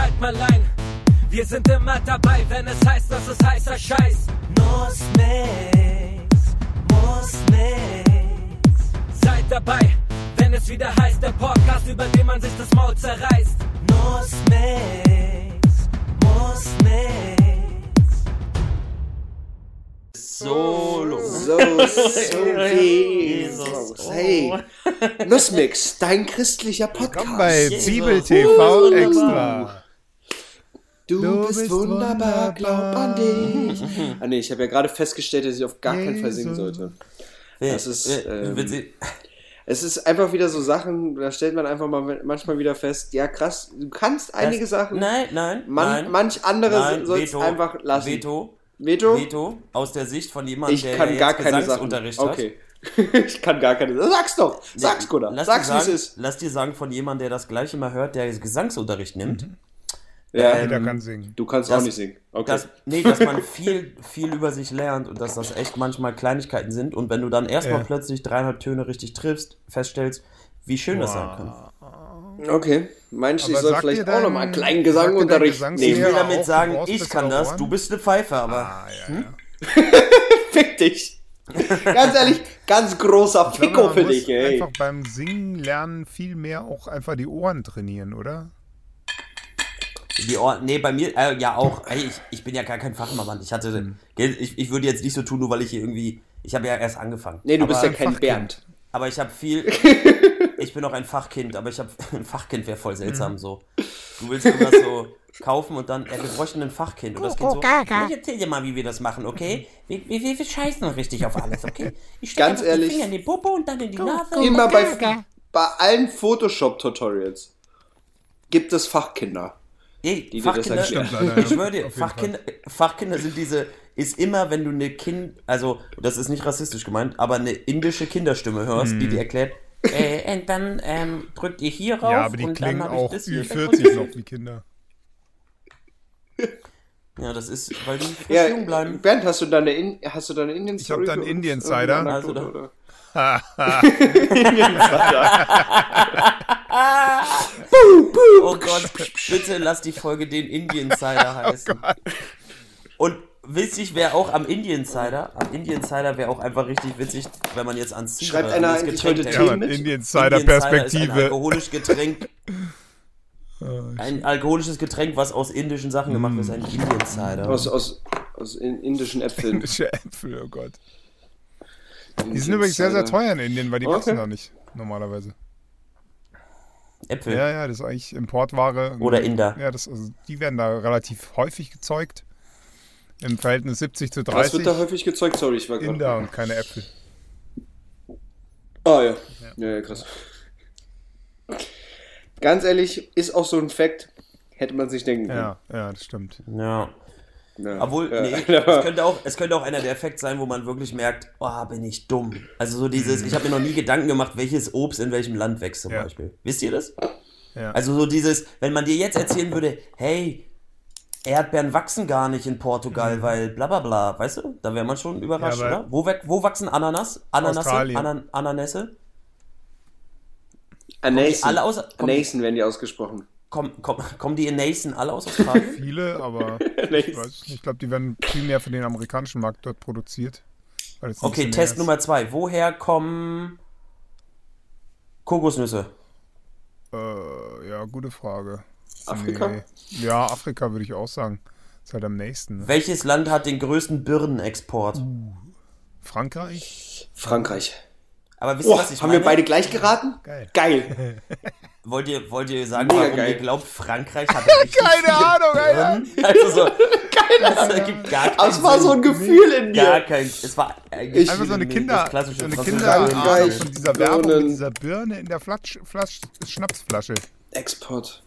halt mal ein. Wir sind immer dabei, wenn es heißt, dass es heißer Scheiß. Muss nix, muss nix. Seid dabei, wenn es wieder heißt, der Podcast, über den man sich das Maul zerreißt. Muss nix, muss nix. Solo. So, so Jesus. Hey, Nussmix, dein christlicher Podcast. Komm bei. Zwiebel TV extra. Du, Du bist, bist wunderbar, glaub an dich. ah nee, ich habe ja gerade festgestellt, dass ich auf gar keinen Fall singen sollte. Wer- Das ist, ähm, Es ist einfach wieder so Sachen, da stellt man einfach mal manchmal wieder fest, ja krass, du kannst einige das- Sachen, Nein, nein. man, nein, manch andere sollst Veto, einfach lassen. Veto. Veto? Veto. Aus der Sicht von jemandem, Ich der kann ja gar jetzt keine Sachen. Gesangsunterricht hat. Okay. ich kann gar keine. Sag's doch. Sag's, Gunnar. Lass Sag's, dir wie es sagen, ist. Lass dir sagen von jemandem, der das gleiche mal hört, der Gesangsunterricht nimmt. Ja, Ähm, Jeder kann singen. du kannst das- auch nicht singen. Okay. Dass, nee, dass man viel, viel über sich lernt und dass das echt manchmal Kleinigkeiten sind. Und wenn du dann erstmal Ja. plötzlich dreieinhalb Töne richtig triffst, feststellst, wie schön das sein kann. okay. Meinst du, ich soll vielleicht dir auch nochmal einen kleinen Gesangunterricht Gesangslehrer- Ich nehmen? will damit auch, sagen, ich kann das, Ohren. du bist eine Pfeife, aber Ah, ja, ja. Fick dich. ganz ehrlich, ganz großer man für dich, ey. einfach beim Singen lernen viel mehr auch einfach die Ohren trainieren, oder? Die Ohren, nee, bei mir, äh, ja auch, ey, ich, ich bin ja gar kein Fachmann, ich hatte, Hm. gell, ich, ich würde jetzt nicht so tun, nur weil ich hier irgendwie, ich habe ja erst angefangen. Nee, du bist aber, ja kein Fachkind. Bernd. Aber ich habe viel, ich bin auch ein Fachkind, aber ich habe, ein Fachkind wäre voll Mhm. seltsam so. Du willst irgendwas so kaufen und dann, ja, wir bräuchten ein Fachkind. Und das Kind so, ich erzähl dir mal, wie wir das machen, okay? Wir, wir, wir, wir scheißen richtig auf alles, okay? Ich Ganz ehrlich. Die Finger in den Popo und dann in die Nase. Immer bei, bei allen Photoshop-Tutorials gibt es Fachkinder. Ey, die Fachkinder. Stimmt leider, ja. ich schwöre dir, Fachkinder, Fachkinder sind diese, ist immer, wenn du eine Kind, also das ist nicht rassistisch gemeint, aber eine indische Kinderstimme hörst, die dir erklärt, äh, und dann ähm, drückt ihr hier rauf Ja, aber die und klingen dann hab ich auch das hier. Ü40 noch wie Kinder. Ja, das ist, weil die Ja, jung bleiben. Bernd, hast du deine, In hast du deine Indian Ich hab da einen für uns? Indien-Cider. Irgendeine Anekdote, Oh Gott, bitte lass die Folge den Indian Cider heißen. Und witzig wäre auch am Indian Cider, am Indian Cider wäre auch einfach richtig witzig, wenn man jetzt ans Cider, Schreibt einer eigentlich Getränk heute denkt. Tee Ja, mit? Indian Cider ist Insider-Perspektive. ein alkoholisches Getränk. Ein alkoholisches Getränk, was aus indischen Sachen gemacht ist, ein Indian Cider. Aus, aus, aus in- indischen Äpfeln. Indische Äpfel, oh Gott. Die sind übrigens sehr, sehr teuer in Indien, weil die Okay. wachsen da nicht, normalerweise. Äpfel. Ja, ja, das ist eigentlich Importware. Oder Inder. Ja, das, also, die werden da relativ häufig gezeugt. Im Verhältnis 70 zu Was 30. wird da häufig gezeugt? Sorry, ich war gerade. Inder und keine Äpfel. Ah ja. ja. Ja, krass. Ganz ehrlich, ist auch so ein Fact, hätte man sich denken können. Ja, ja, das stimmt. Ja. Ja. Obwohl, ja. nee, es könnte, auch, es könnte auch einer der Effekte sein, wo man wirklich merkt, oh, bin ich dumm. Also so dieses, ich habe mir noch nie Gedanken gemacht, welches Obst in welchem Land wächst zum Ja. Beispiel. Wisst ihr das? Ja. Also so dieses, wenn man dir jetzt erzählen würde, hey, Erdbeeren wachsen gar nicht in Portugal, weil bla bla bla, weißt du? Da wäre man schon überrascht, oder? Wo, wo wachsen Ananas? Ananasse? Anan Ananässe? Anasen. alle aus- werden die ausgesprochen. Komm, komm, kommen die in Nason alle aus Australien? Viele, aber ich weiß. Ich glaube, die werden primär für den amerikanischen Markt dort produziert. Okay, Test. Nummer zwei. Woher kommen Kokosnüsse? Äh, ja, gute Frage. Afrika? Nee. Ja, Afrika würde ich auch sagen. Ist halt am nächsten. Ne? Welches Land hat den größten Birnenexport? Frankreich? Frankreich. Aber wisst ihr, Oh, was ich haben meine? wir beide gleich geraten? Geil. Geil. Wollt ihr, wollt ihr sagen, Mega warum geil. ihr glaubt, Frankreich hat richtig Keine Ahnung, Alter. Also so, das ergibt gar keinen Aber es war so ein. Gefühl in Gar mir. kein, es war Ich- Einfach so eine das Kinder, klassische so eine Frankreich, von dieser Werbung mit dieser Birne in der Flatsch, Flasch, Schnapsflasche. Export.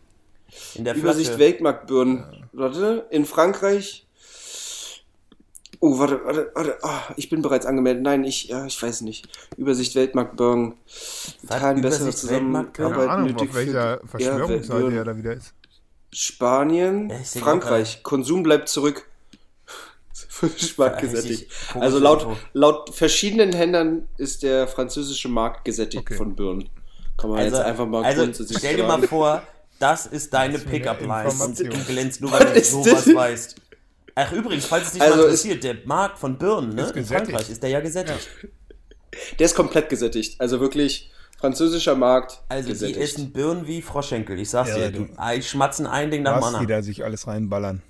in der Übersicht Flasche. Weltmarktbirnen. Warte, in Frankreich. Oh, warte, warte, warte. Ah, ich bin bereits angemeldet. Nein, ich, ja, ich weiß nicht. Übersicht Weltmarktbirnen. Kein besseres Übersicht Weltmarktbirnen? Keine Zusammenarbeit Ahnung, nötig auf welcher Verschwörungsseite er da wieder ist. Spanien, Ja, Frankreich. Konsum bleibt zurück. Ja, gesättigt. Also laut, laut verschiedenen Händlern ist der französische Markt gesättigt Okay. von Birnen. Kann man Also, jetzt einfach mal also grundsätzlich stell dir mal vor, das ist deine Pickup-Line. Du glänzt nur, weil du sowas weißt. Ach, übrigens, falls es dich Also mal ist- interessiert, der Markt von Birnen, ne? In gesättigt. Frankreich ist der ja gesättigt. Der ist komplett gesättigt. Also wirklich französischer Markt. Also die gesättigt. essen Birnen wie Froschenkel. Ich sag's Ja, dir, du- die ei- schmatzen ein Ding nach dem Was die anderen. da sich alles reinballern.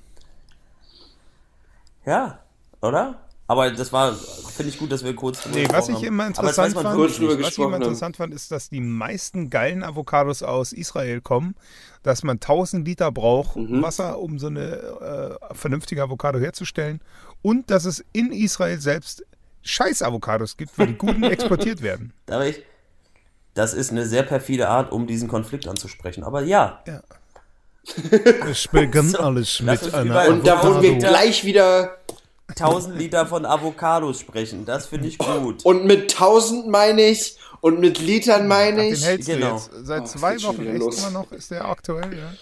Ja, oder? Aber das war, finde ich gut, dass wir kurz drüber Nee, was gesprochen ich immer interessant fand, Kurz drüber was ich immer interessant fand, ist, dass die meisten geilen Avocados aus Israel kommen, dass man 1000 Liter braucht Mhm. Wasser, um so eine äh, vernünftige Avocado herzustellen und dass es in Israel selbst scheiß Avocados gibt, weil die guten exportiert werden. Darf ich? Das ist eine sehr perfide Art, um diesen Konflikt anzusprechen. Aber ja, Es beginnt So, alles mit einer Und da wurden wir gleich wieder. 1000 Liter von Avocados sprechen, das finde ich gut. Und mit 1000 meine ich. Und mit Litern meine Den ich. hältst Genau. du jetzt seit Oh, zwei Wochen echt los. immer noch. Ist der aktuell, ja?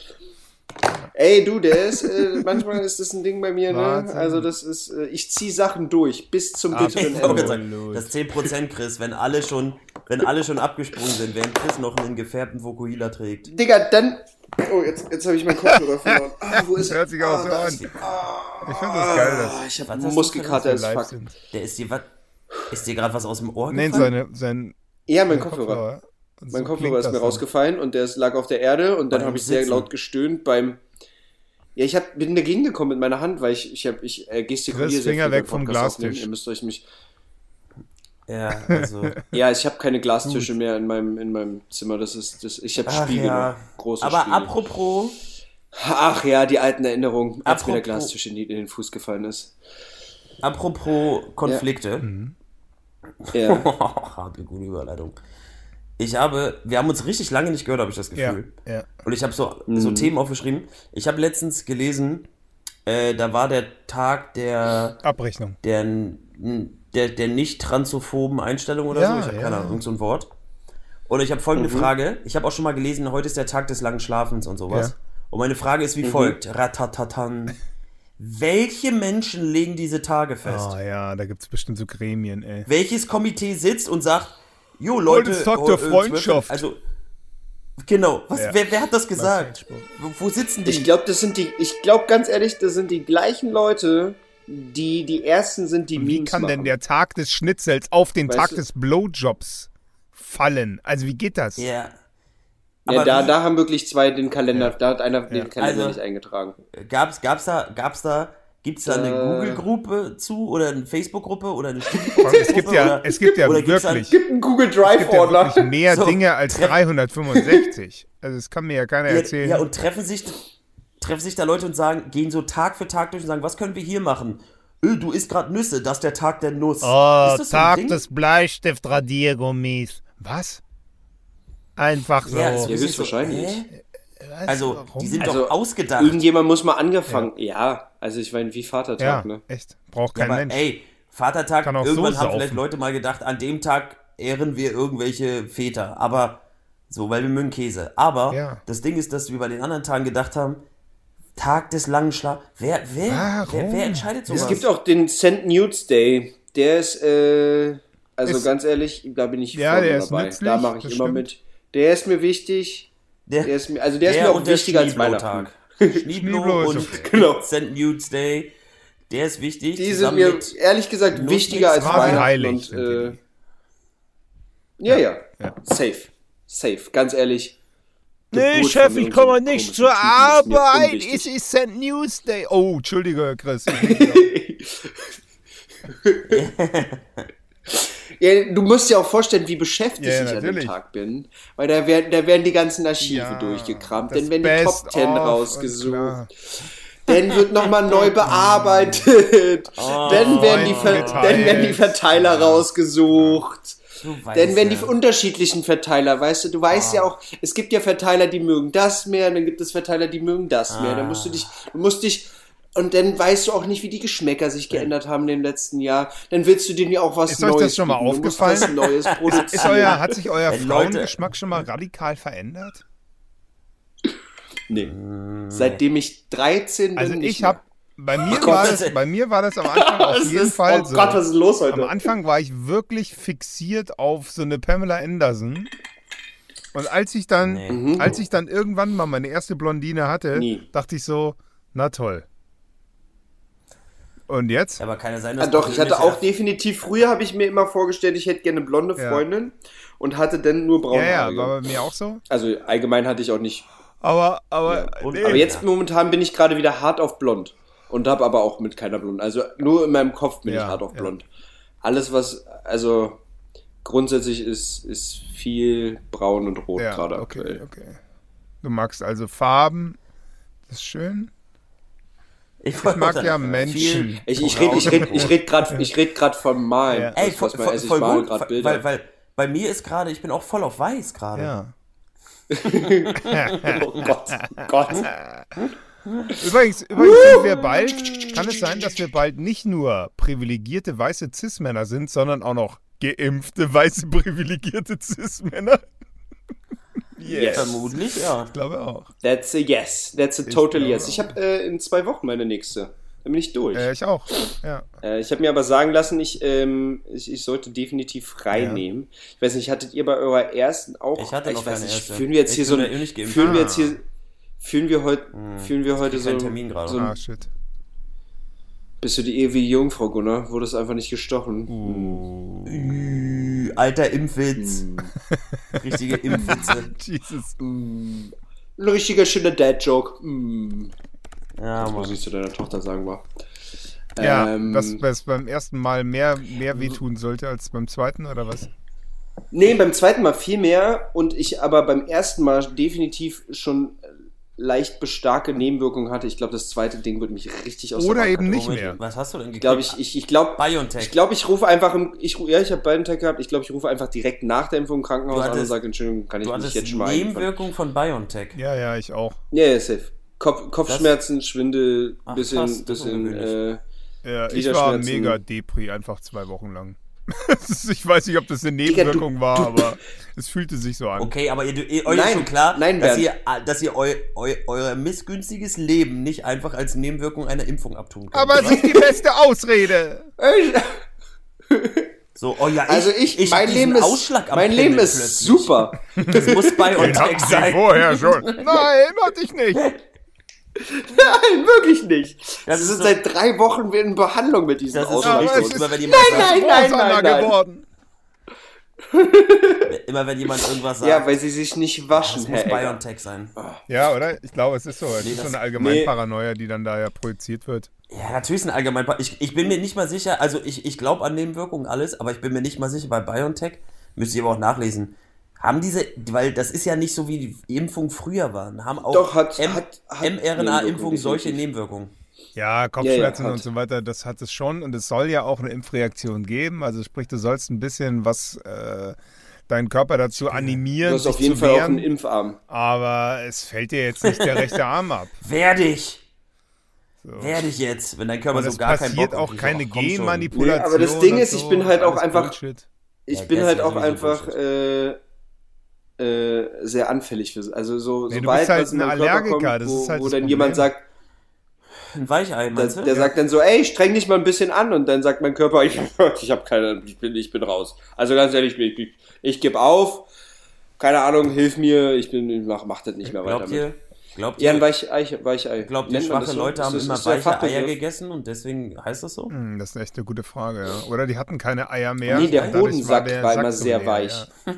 Ey, du, der ist. Äh, manchmal ist das ein Ding bei mir, ne? Wahnsinn. Also, das ist. Äh, ich zieh Sachen durch bis zum Ah, bitteren Ich wollte Ende. gerade sagen, das 10% Chris, wenn alle schon, wenn alle schon abgesprungen sind, während Chris noch einen gefärbten Vokuhila trägt. Digga, dann. Oh, jetzt, jetzt habe ich meinen Kopfhörer verloren. Ah, wo ist Das hört sich auch ah, so an. ist- Ich finde das geil, Ah, dass ich Was habe hast du Muskelkater live fuck. sind. Der ist dir was, ist dir gerade was aus dem Ohr gefallen? seine, sein Ja, mein Kopfhörer. Und Mein so Kopfhörer ist mir dann. rausgefallen und der ist- lag auf der Erde und dann habe ich sehr laut gestöhnt beim. Ja, ich hab, bin dagegen gekommen mit meiner Hand, weil ich, ich, hab, ich äh, gestikuliere Chris, sehr Finger weg vom Glastisch. aufnehmen. Ihr müsst euch mich. Ja, also. Ja, ich habe keine Glastische mehr in meinem, in meinem Zimmer. Das ist, das, ich habe Spiegel, ja. große Aber Spiegel. apropos, Ach ja, die alten Erinnerungen, als mir der Apropos- Glastisch in, die, in den Fuß gefallen ist. apropos Konflikte. Mhm. Ja. Harte gute Überleitung. Ich habe, wir haben uns richtig lange nicht gehört, habe ich das Ja, Gefühl. ja. Und ich habe so, so Themen aufgeschrieben. Ich habe letztens gelesen, äh, da war der Tag der, Abrechnung. der, der, der nicht transphoben Einstellung oder Ja, so. Ich habe ja, keine. Ahnung, irgend so ein Wort. Und ich habe folgende Frage. Ich habe auch schon mal gelesen, heute ist der Tag des langen Schlafens und sowas. Ja. Und meine Frage ist wie folgt. Ratatatan. Welche Menschen legen diese Tage fest? Ah ja, da gibt es bestimmt so Gremien, ey. welches Komitee sitzt und sagt, jo Leute, Heute ist Tag der Freundschaft. Also genau, was, Ja. wer, wer hat das gesagt? Wo sitzen die? Ich glaube, das sind die, ich glaube ganz ehrlich, das sind die gleichen Leute, die die ersten sind, die Wie Memes kann machen. denn der Tag des Schnitzels auf den Weißt Tag du- des Blowjobs fallen? Also wie geht das? ja. ja, Aber da, wie- da haben wirklich zwei den Kalender, da hat einer den Kalender Also- nicht eingetragen. Gab's, gab's da, gab's da, gibt's da eine Äh. Google-Gruppe zu oder eine Facebook-Gruppe oder eine Es gibt ja, oder, es gibt ja gibt's wirklich, Gibt einen Google es gibt ja Drive-Ordner. wirklich mehr So. Dinge als 365. Also das kann mir ja keiner Ja, erzählen. ja, und treffen sich, treffen sich da Leute und sagen, gehen so Tag für Tag durch und sagen, was können wir hier machen? Öh, du isst gerade Nüsse, das ist der Tag der Nuss. oh, ist das so ein Tag Ding? des Bleistift-Radiergummis. Was? Einfach so. Ja, Ja, höchstwahrscheinlich. So? Was? Also, Warum? die sind Also, doch ausgedacht. Irgendjemand muss mal angefangen. Ja, also ich meine, wie Vatertag, ja, ne? echt. Braucht Ja, kein aber Mensch. ey, Vatertag, Kann auch irgendwann so haben vielleicht Leute mal gedacht, an dem Tag ehren wir irgendwelche Väter. Aber so, weil wir mögen Käse. Aber Ja. das Ding ist, dass wir bei den anderen Tagen gedacht haben, Tag des langen Schlafs. Wer, wer, wer, wer entscheidet sowas? Es gibt auch den St. Newt's Day. Der ist, äh, also Ist- ganz ehrlich, da bin ich Ja, der ist dabei. nützlich, da mache ich immer stimmt. mit. Der ist mir wichtig. der, Der ist mir, also der, ist der mir auch wichtiger als Weihnachten. Schneeblo ist und okay. Genau. St. Newt's Day. Der ist wichtig. Die sind mir ehrlich gesagt Ludwig wichtiger als Weihnachten. heilig Und, äh, ja, ja, Ja. Safe. Safe. Ganz ehrlich. Nee, Chef, ich komme nicht zur Arbeit. Es ist St. News Day. Oh, Entschuldige, Chris. Ja, du musst dir auch vorstellen, wie beschäftigt Ja, ich an dem natürlich. Tag bin. Weil da werden, da werden die ganzen Archive Ja, durchgekramt. Dann werden die Top Ten rausgesucht. Dann wird nochmal neu bearbeitet. dann, werden die Ver dann werden die Verteiler rausgesucht. Weißt Dann werden die ja. unterschiedlichen Verteiler, weißt du, du weißt ja auch, es gibt ja Verteiler, die mögen das mehr, dann gibt es Verteiler, die mögen das mehr. Dann musst du dich, du musst dich, und dann weißt du auch nicht, wie die Geschmäcker sich geändert haben im letzten Jahr. Dann willst du dir ja auch was Ist euch Neues das schon mal bieten. Aufgefallen? Neues Ist euer, hat sich euer Wenn Frauengeschmack schon mal radikal verändert? Nee. Seitdem ich 13 bin. Also nicht ich habe, bei mir Gott, war das- bei mir war das am Anfang auf jeden ist, Fall oh so. Gott, was ist los heute? Am Anfang war ich wirklich fixiert auf so eine Pamela Anderson. Und als ich dann, Nee. Mhm. als ich dann irgendwann mal meine erste Blondine hatte, Nie. dachte ich so, na toll. Und jetzt? Ja, aber ja sein, dass doch, ich hatte auch definitiv, früher habe ich mir immer vorgestellt, ich hätte gerne eine blonde Ja. Freundin und hatte dann nur braune Ja, ja, war bei mir auch so. Also allgemein hatte ich auch nicht. Aber, aber, Ja. Und- nee. Aber jetzt momentan bin ich gerade wieder hart auf blond und habe aber auch mit keiner blond. Also nur in meinem Kopf bin Ja, ich hart auf ja. blond. Alles was, also grundsätzlich ist, ist viel braun und rot ja, gerade okay, aktuell. okay. Du magst also Farben, das ist schön. Ich, Ich mag ja Viel, Menschen. Ich, ich rede ich red, ich red gerade ich red grad vom Malen. Ja. Ey, voll, voll, ich voll male gut, Bilder. weil, weil bei mir ist gerade, ich bin auch voll auf weiß gerade. Ja. oh Gott, Gott. Übrigens, übrigens sind wir bald, kann es sein, dass wir bald nicht nur privilegierte weiße Cis-Männer sind, sondern auch noch geimpfte weiße privilegierte Cis-Männer? Yes. Vermutlich, ja. Ich glaube auch. That's a yes. That's a total glaube yes. Ich habe äh, in zwei Wochen meine nächste. Dann bin ich durch. Äh, ich auch. Ja. Äh, ich habe mir aber sagen lassen, ich, ähm, ich, ich sollte definitiv frei Ja. nehmen. Ich weiß nicht, hattet ihr bei eurer ersten auch? Ich hatte noch weiß keine nicht, erste. Führen wir jetzt Ich hier so ja ein, eh nicht geimpft. führen wir Ah. jetzt hier, führen wir heute, führen wir heute so, Termin gerade. so Ah, shit. bist du die ewige Jungfrau, Gunnar? Wurdest einfach nicht gestochen? Uh. Ü, Alter Impfwitz. Hm. Richtige Impfwitze. Jesus. Ein richtiger schöner Dad-Joke. Mm. Ja, Das muss Mann. ich zu deiner Tochter sagen, war. Ja, Ähm, dass das beim ersten Mal mehr, mehr wehtun sollte als beim zweiten, oder was? Nee, beim zweiten Mal viel mehr und ich aber beim ersten Mal definitiv schon leicht bestarke Nebenwirkungen hatte. Ich glaube, das zweite Ding wird mich richtig aus Oder der eben nicht mehr. Was hast du denn Ich gekriegt? glaube, ich, ich, ich glaube, BioNTech. ich glaube, ich rufe einfach im, ich, ja, ich habe BioNTech gehabt. Ich glaube, ich rufe einfach direkt nach der Impfung im Krankenhaus Du an und hattest- sage, Entschuldigung, kann ich mich hattest jetzt schon mal? Nebenwirkung von BioNTech. Ja, ja, ich auch. Ja, ja, safe. Kopf, Kopfschmerzen, Schwindel, Ach, bisschen, krass, das bisschen, äh, Ja, ich war mega Depri, einfach zwei Wochen lang. Ich weiß nicht, ob das eine Digga, du- Nebenwirkung war, aber es fühlte sich so an. Okay, aber ihr, ihr, euch Nein, ist schon klar, nein, dass, ihr, dass ihr eu, eu, euer missgünstiges Leben nicht einfach als Nebenwirkung einer Impfung abtun könnt. Aber es ist die beste Ausrede. so, oh ja, ich, also ich, ich mein Leben ist, Ausschlag am mein Leben ist plötzlich. super. Das muss BioNTech sein. vorher schon. Nein, hatte ich nicht. Nein, wirklich nicht. Das Das ist ist so- seit drei Wochen in Behandlung mit diesem ist ist- immer wenn jemand sagt, Nein, nein, nein, nein. geworden. immer wenn jemand irgendwas sagt, Ja, weil sie sich nicht waschen, das muss. BioNTech sein. Ja, oder? Ich glaube, es ist so. Es Nee, ist so eine Allgemeinparanoia, die dann da ja projiziert wird. Ja, natürlich sind allgemein. Ich, ich bin mir nicht mal sicher, also ich, ich glaube an Nebenwirkungen alles, aber ich bin mir nicht mal sicher bei BioNTech, müsste ich aber auch nachlesen. Haben diese, weil das ist ja nicht so wie die Impfung früher waren, haben auch Doch, hat- hat- hat mRNA-Impfungen solche. Nebenwirkungen. Ja, Kopfschmerzen Ja, ja, hat. und so weiter, das hat es schon. Und es soll ja auch eine Impfreaktion geben. Also sprich, du sollst ein bisschen was äh, deinen Körper dazu animieren, Du hast sich auf jeden zu Fall auch wehren. einen Impfarm. aber es fällt dir jetzt nicht der rechte Arm ab. Werde ich! So. Werde ich jetzt, wenn dein Körper so gar keinen Bock passiert auch hat. keine. Genmanipulation. Nee, aber das Ding ist, ich bin halt auch einfach- Bullshit. Ich Ja, bin halt auch einfach äh, äh, sehr anfällig für Also so, Nee, du sobald bist halt was in ein meinen Körper Allergiker, kommt, das wo, ist halt wo das dann jemand sagt, Ein Weichei, der, du? der sagt dann so, ey, streng dich mal ein bisschen an und dann sagt mein Körper, ich, ich habe keine, ich bin, ich bin raus. Also ganz ehrlich, ich, ich, ich gebe auf, keine Ahnung, hilf mir, ich bin, ich mach, mach das nicht mehr weiter Glaubt mit. Ihr, glaubt Ja, ein ihr, Weichei, Weichei. glaubt ihr schwache so? Leute haben das- immer weiche Eier gegessen und deswegen heißt das so? Hm, das ist echt eine gute Frage, ja. Oder die hatten keine Eier mehr. Nee, der Hodensack der war immer sehr weich.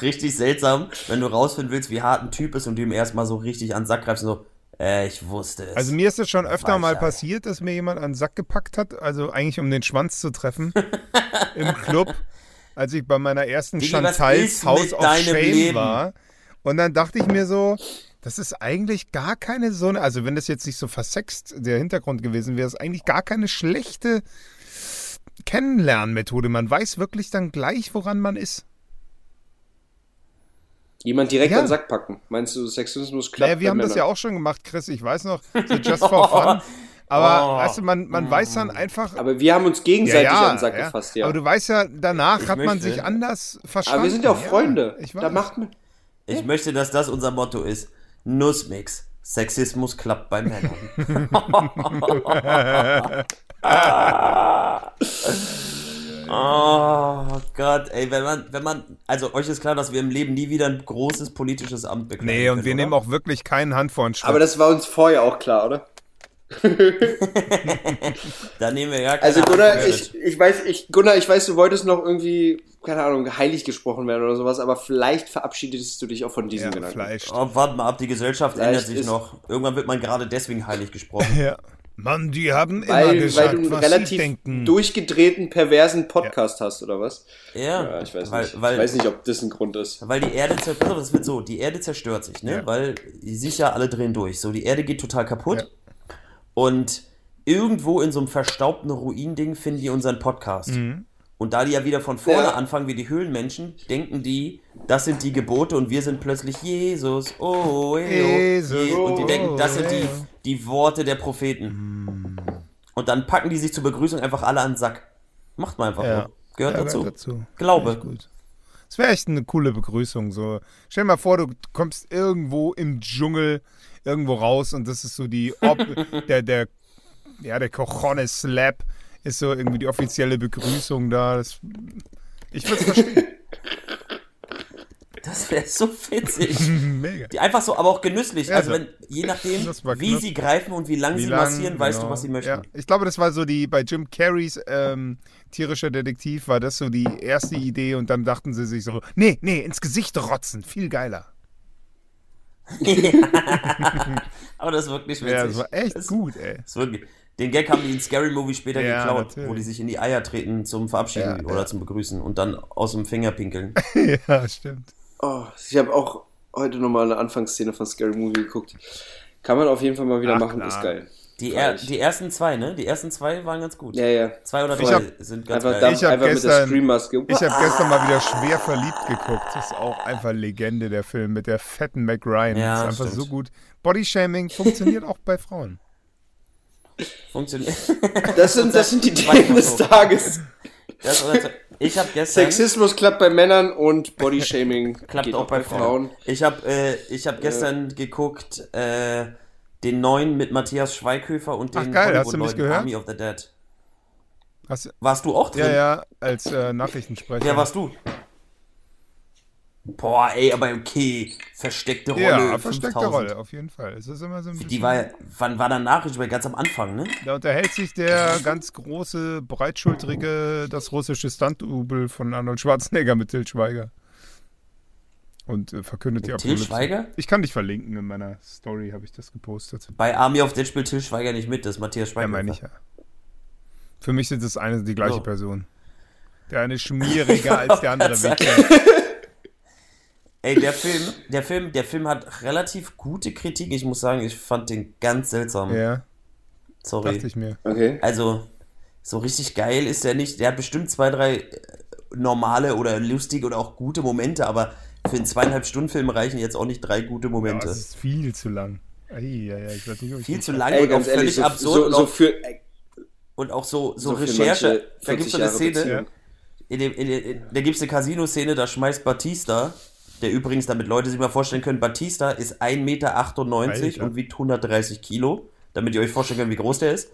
Richtig seltsam, wenn du rausfinden willst, wie hart ein Typ ist und du ihm erstmal so richtig an den Sack greifst und so, äh, ich wusste es. Also mir ist es schon öfter mal passiert, dass mir jemand an den Sack gepackt hat, also eigentlich um den Schwanz zu treffen im Club, als ich bei meiner ersten Chantals House of Shame Leben? war. Und dann dachte ich mir so, das ist eigentlich gar keine so eine, also wenn das jetzt nicht so versext der Hintergrund gewesen wäre, ist eigentlich gar keine schlechte Kennenlernmethode. Man weiß wirklich dann gleich, woran man ist. Jemand direkt Ja. an den Sack packen. Meinst du, Sexismus klappt Naja, wir haben das ja Männern? auch schon gemacht, Chris. Ich weiß noch, so just for fun. Aber Oh. weißt du, man, man weiß dann einfach. Aber wir haben uns gegenseitig an den Sack gefasst, ja. Aber du weißt ja, danach Ich hat man möchte. sich anders verstanden. Aber wir sind ja auch Freunde. ich da weiß. macht man. Ich möchte, dass das unser Motto ist. Nussmix. Sexismus klappt bei Männern. Oh Gott, ey, wenn man, wenn man, also euch ist klar, dass wir im Leben nie wieder ein großes politisches Amt bekleiden Nee, und können, wir oder? nehmen auch wirklich keinen Hand vor den Schritt. Aber das war uns vorher auch klar, oder? Da nehmen wir gar keine Also Gunnar, ich, ich weiß, ich, Gunnar, ich weiß, du wolltest noch irgendwie, keine Ahnung, heilig gesprochen werden oder sowas, aber vielleicht verabschiedest du dich auch von diesem ja, Gedanken. Fleisch. Oh, warte mal ab, die Gesellschaft Vielleicht ändert sich noch. Irgendwann wird man gerade deswegen heilig gesprochen. Ja. Mann, die haben immer Weil, weil gesagt, du einen was sie relativ denken. durchgedrehten, perversen Podcast hast, oder was? Ja, Ja, ich weiß weil, nicht. Weil, ich weiß nicht, ob das ein Grund ist. Weil die Erde zerstört, das wird so, die Erde zerstört sich, ne? Ja. Weil die sich ja alle drehen durch. So, die Erde geht total kaputt. Und irgendwo in so einem verstaubten Ruinding finden die unseren Podcast. Mhm. Und da die ja wieder von vorne Ja. anfangen wie die Höhlenmenschen, denken die, das sind die Gebote und wir sind plötzlich Jesus. Oh, eh, Jesus, oh, Je- Und die oh, denken, das sind die, eh. die Worte der Propheten. Und dann packen die sich zur Begrüßung einfach alle an den Sack. Macht man einfach Ja. so. Gehört Ja, dazu. gehört dazu. Glaube. Das wäre echt eine coole Begrüßung. So. Stell dir mal vor, du kommst irgendwo im Dschungel irgendwo raus und das ist so die Ob der, der, ja, der Cojones Slap ist so irgendwie die offizielle Begrüßung da. Das, ich würde es verstehen. Das wäre so witzig. Mega. Die einfach so, aber auch genüsslich. Ja, also so. wenn, je nachdem, wie sie greifen und wie lang Wie sie lang, massieren, weißt du, genau. was sie möchten. Ja, ich glaube, das war so die, bei Jim Carreys ähm, tierischer Detektiv war das so die erste Idee und dann dachten sie sich so, nee, nee, ins Gesicht rotzen, viel geiler. Aber das ist wirklich witzig. Ja, das war echt das, gut, ey. Wirklich, den Gag haben die in Scary Movie später Ja, geklaut, natürlich. wo die sich in die Eier treten zum Verabschieden Ja, oder zum Begrüßen und dann aus dem Finger pinkeln. ja, stimmt. Oh, ich habe auch heute nochmal eine Anfangsszene von Scary Movie geguckt. Kann man auf jeden Fall mal wieder Ach, machen, klar. ist geil. Die, er, die ersten zwei, ne? Die ersten zwei waren ganz gut. Ja, ja. Zwei oder Ich drei hab- sind ganz Einfach, geil. da, Ich hab einfach mit der gestern- Scream-Maske. Ich habe gestern mal wieder schwer verliebt geguckt. Das ist auch einfach Legende, der Film mit der fetten Mac Ryan. Ja, das ist einfach stimmt. so gut. Bodyshaming funktioniert auch bei Frauen. Funktioniert. Das sind, das sind die Themen des. Tages. Das, ich habe gestern. Sexismus klappt bei Männern und Bodyshaming Klappt geht auch bei Frauen. Ich habe äh, ich hab gestern geguckt äh, den neuen mit Matthias Schweighöfer und Ach, den geil, hast du mich gehört? Army of the Dead. Hast, du- Warst du auch drin? ja, ja, als äh, Nachrichtensprecher. Wer warst du? Boah, ey, aber okay. Versteckte Rolle. Ja, versteckte 5000. Rolle, auf jeden Fall. Es ist immer so ein. Die war, ja- wann war der Nachricht? Ganz am Anfang, ne? Da unterhält sich der ganz große, breitschultrige, das russische Stunt-Double von Arnold Schwarzenegger mit Til Schweiger. Und äh, verkündet die Til Apokalypse. Schweiger? Ich kann dich verlinken, in meiner Story habe ich das gepostet. Bei Army of Dead spielt Til Schweiger nicht mit, das ist Matthias Ja, Schweighöfer. meine ich ja. Für mich sind es eine die gleiche So. Person. Der eine schmieriger als der andere. Wichser. Ey, der Film, der Film, der Film hat relativ gute Kritik. Ich muss sagen, ich fand den ganz seltsam. Ja, Sorry. dachte ich mir. Okay. Also, so richtig geil ist der nicht. Der hat bestimmt zwei, drei äh, normale oder lustige oder auch gute Momente, aber für einen zweieinhalb Stunden Film reichen jetzt auch nicht drei gute Ja, Momente. es ist viel zu lang. Ei, ei, ei, ich weiß nicht, ob ich Viel das- zu lang Ey, und auch völlig so, absurd so, und, so auch, für, äh, und auch so, so, so für Recherche. Da gibt es 40 so eine Szene, in dem, in, in, da gibt es eine Casino-Szene, da schmeißt Batista, der übrigens, damit Leute sich mal vorstellen können, Batista ist 1,98 Meter und wiegt 130 Kilo, damit ihr euch vorstellen könnt, wie groß der ist.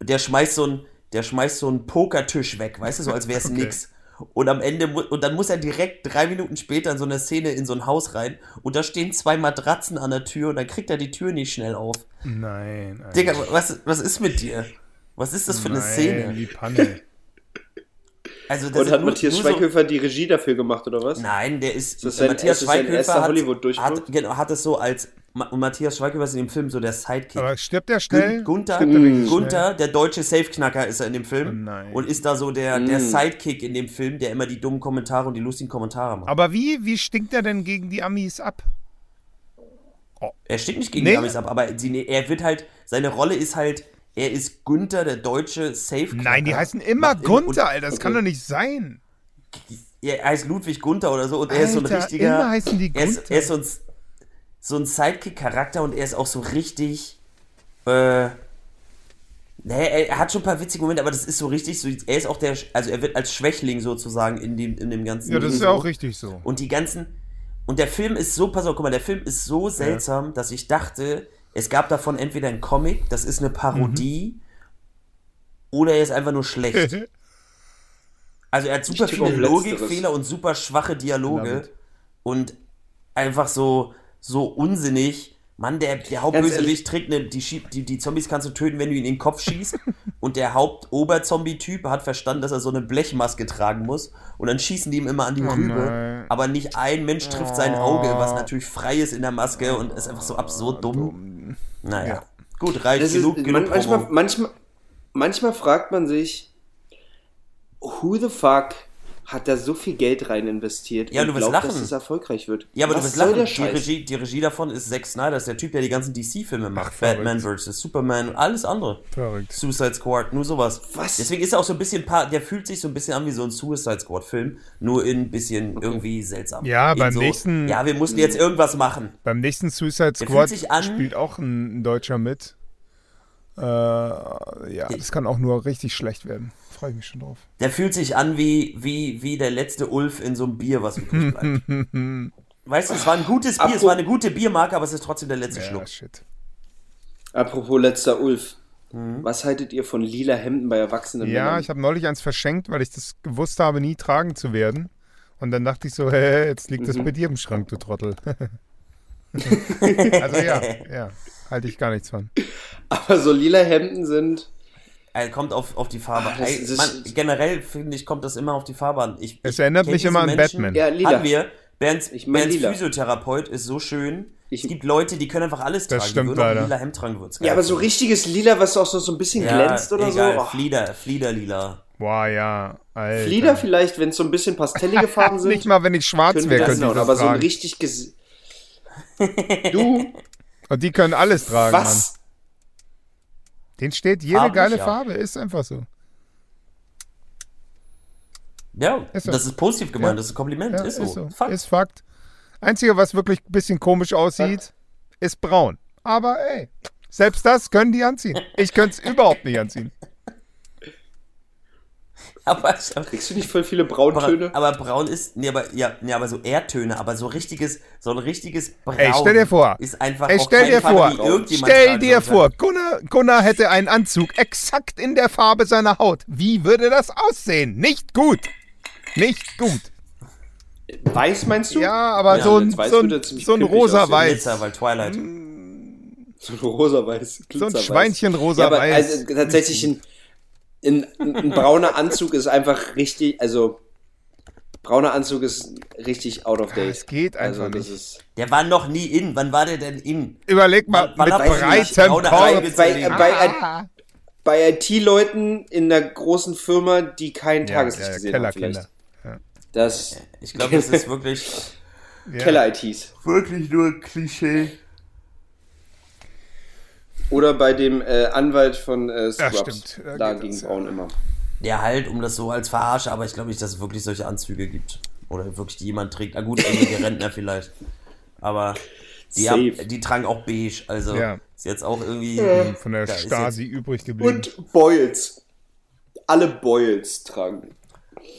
Der schmeißt so einen, der schmeißt so einen Pokertisch weg, weißt du, so als wäre es Okay. nix. Und am Ende, und dann muss er direkt drei Minuten später in so eine Szene in so ein Haus rein und da stehen zwei Matratzen an der Tür und dann kriegt er die Tür nicht schnell auf. Nein. Digga, was, was ist mit dir? Was ist das für eine Nein, Szene? Die Panne. Also, das und hat nur- Matthias nur so- Schweighöfer die Regie dafür gemacht, oder was? Nein, der ist. das der sein- Matthias ist Schweighöfer hat, hat, genau, hat es so als. Und Matthias Schweighöfer ist in dem Film so der Sidekick. Aber stirbt der schnell? Gun- Gunther, Stirbt er Gunther, der deutsche Safeknacker ist er in dem Film. Oh nein. und ist da so der, der Mm. Sidekick in dem Film, der immer die dummen Kommentare und die lustigen Kommentare macht. Aber wie, wie stinkt er denn gegen die Amis ab? Er steht nicht gegen Nee. die Amis ab, aber sie, er wird halt. Seine Rolle ist halt. Er ist Gunther, der deutsche Safeknacker. Nein, die heißen immer Gunther, Alter. Das okay. kann doch nicht sein. Er heißt Ludwig Gunther oder so und er ist so ein Alter, richtiger. immer heißen die er ist, Gunther. er ist so ein, so ein Sidekick-Charakter und er ist auch so richtig. Äh, nee, er hat schon ein paar witzige Momente, aber das ist so richtig so. Er ist auch der. Also er wird als Schwächling sozusagen in dem, in dem ganzen. Ja, das ist so. ja auch richtig so. Und die ganzen. Und der Film ist so, pass auf, guck mal, der Film ist so seltsam, dass ich dachte, es gab davon entweder ein Comic, das ist eine Parodie, oder er ist einfach nur schlecht. Also er hat super viele. Logikfehler und super schwache Dialoge it. und einfach so, so unsinnig. Mann, der, der. Hauptbösewicht trägt eine, die, die, die Zombies kannst du töten, wenn du ihn in den Kopf schießt. und der Haupt-Oberzombie-Typ hat verstanden, dass er so eine Blechmaske tragen muss. Und dann schießen die ihm immer an die Oh Rübe. nein. Aber nicht ein Mensch trifft sein Auge, was natürlich frei ist in der Maske und ist einfach so absurd dumm. Naja. Ja. Gut, reicht Das genug, ist, genug man, manchmal, manchmal, manchmal fragt man sich, who the fuck hat da so viel Geld rein investiert Ja, und du wirst glaubt, lachen. dass es erfolgreich wird? Ja, aber Was du wirst lachen. Die? Regie, die Regie davon ist Zack Snyder, das ist der Typ, der die ganzen DC-Filme macht. verrückt. Batman vs. Superman und alles andere. Verrückt. Suicide Squad, nur sowas. Was? Deswegen ist er auch so ein bisschen, paar, der fühlt sich so ein bisschen an wie so ein Suicide Squad-Film, nur in ein bisschen irgendwie seltsam. Ja, In beim so, nächsten- Ja, wir mussten jetzt irgendwas machen. Beim nächsten Suicide Squad spielt auch ein, ein Deutscher mit. Äh, ja, das kann auch nur richtig schlecht werden. Freue ich mich schon drauf. Der fühlt sich an wie, wie, wie der letzte Ulf in so einem Bier, was übrig bleibt. weißt du, es war ein gutes Bier, es Apro- war eine gute Biermarke, aber es ist trotzdem der letzte Ja, Schluck. shit. Apropos letzter Ulf. Mhm. Was haltet ihr von lila Hemden bei erwachsenen Ja, Männern? ich habe neulich eins verschenkt, weil ich das gewusst habe, nie tragen zu werden. Und dann dachte ich so, hä, jetzt liegt Mhm. das bei dir im Schrank, du Trottel. also ja, ja, halte ich gar nichts von. Aber so lila Hemden sind. Er kommt auf, auf die Farbe. Ah, das- Ey, das- man, generell finde ich, kommt das immer auf die Farbe an. Ich, Es erinnert mich immer an Menschen. Batman. Ja, lila. Haben wir. Bernds, Ich mein Bernds lila. Physiotherapeut ist so schön. Ich- es gibt Leute, die können einfach alles Das tragen. stimmt die würden auch lila Hemd tragen, würden's Ja, aber so richtiges Lila, was auch so, so ein bisschen glänzt oder egal. so. Oh, Flieder, Fliederlila. Boah, ja, Alter. Flieder vielleicht, wenn es so ein bisschen pastellige Farben sind. Nicht mal, wenn ich schwarz können wäre, könnte ich das aber so ein tragen. richtig ges Du, Und die können alles tragen, Mann. Den steht jede Farblich, geile ja. Farbe, ist einfach so. Ja, Ist so. das ist positiv gemeint, Ja. das ist ein Kompliment. Ja, ist so. Fakt. Ist Fakt. Einzige, was wirklich ein bisschen komisch aussieht, ist braun. Aber ey, selbst das können die anziehen. Ich könnte es überhaupt nicht anziehen. aber, Kriegst du nicht voll viele Brauntöne? aber braun ist, nee, aber, ja, nee, aber so Erdtöne, aber so richtiges, so ein richtiges Braun Ey, stell dir vor. ist einfach Ey, auch stell dir Farbe, vor. Stell dir vor, Gunnar, Gunnar hätte einen Anzug exakt in der Farbe seiner Haut. Wie würde das aussehen? Nicht gut. Nicht gut. Weiß meinst du? Ja, aber Ja, so ein, weiß so ein, so ein aussehen. rosa-weiß. Glitzer, weil Twilight. So ein rosa-weiß. So ein. Schweinchen Ja, aber also, tatsächlich ein, ein, ein brauner Anzug ist einfach richtig, also brauner Anzug ist richtig out of date. es geht einfach also, das nicht. Ist, Der war noch nie in. Wann war der denn in? Überleg mal, wann mit breitem Korb. Haare bei, bei, Ah. bei IT-Leuten in einer großen Firma, die kein Ja, Tageslicht ja, gesehen haben, Kellerkinder. vielleicht. Das Ich glaube, das ist wirklich, Ja. Keller-ITs. wirklich nur Klischee. Oder bei dem äh, Anwalt von äh, Scrubs. stimmt. Da ging ja. Braun immer. Ja, halt, um das so als Verarsche, aber ich glaube nicht, dass es wirklich solche Anzüge gibt. Oder wirklich die jemand trägt. Na gut, irgendwelche Rentner vielleicht. Aber die, haben, die tragen auch beige. Also Ja. ist jetzt auch irgendwie. Von der Da ist Stasi übrig geblieben. Und Boils. Alle Boils tragen,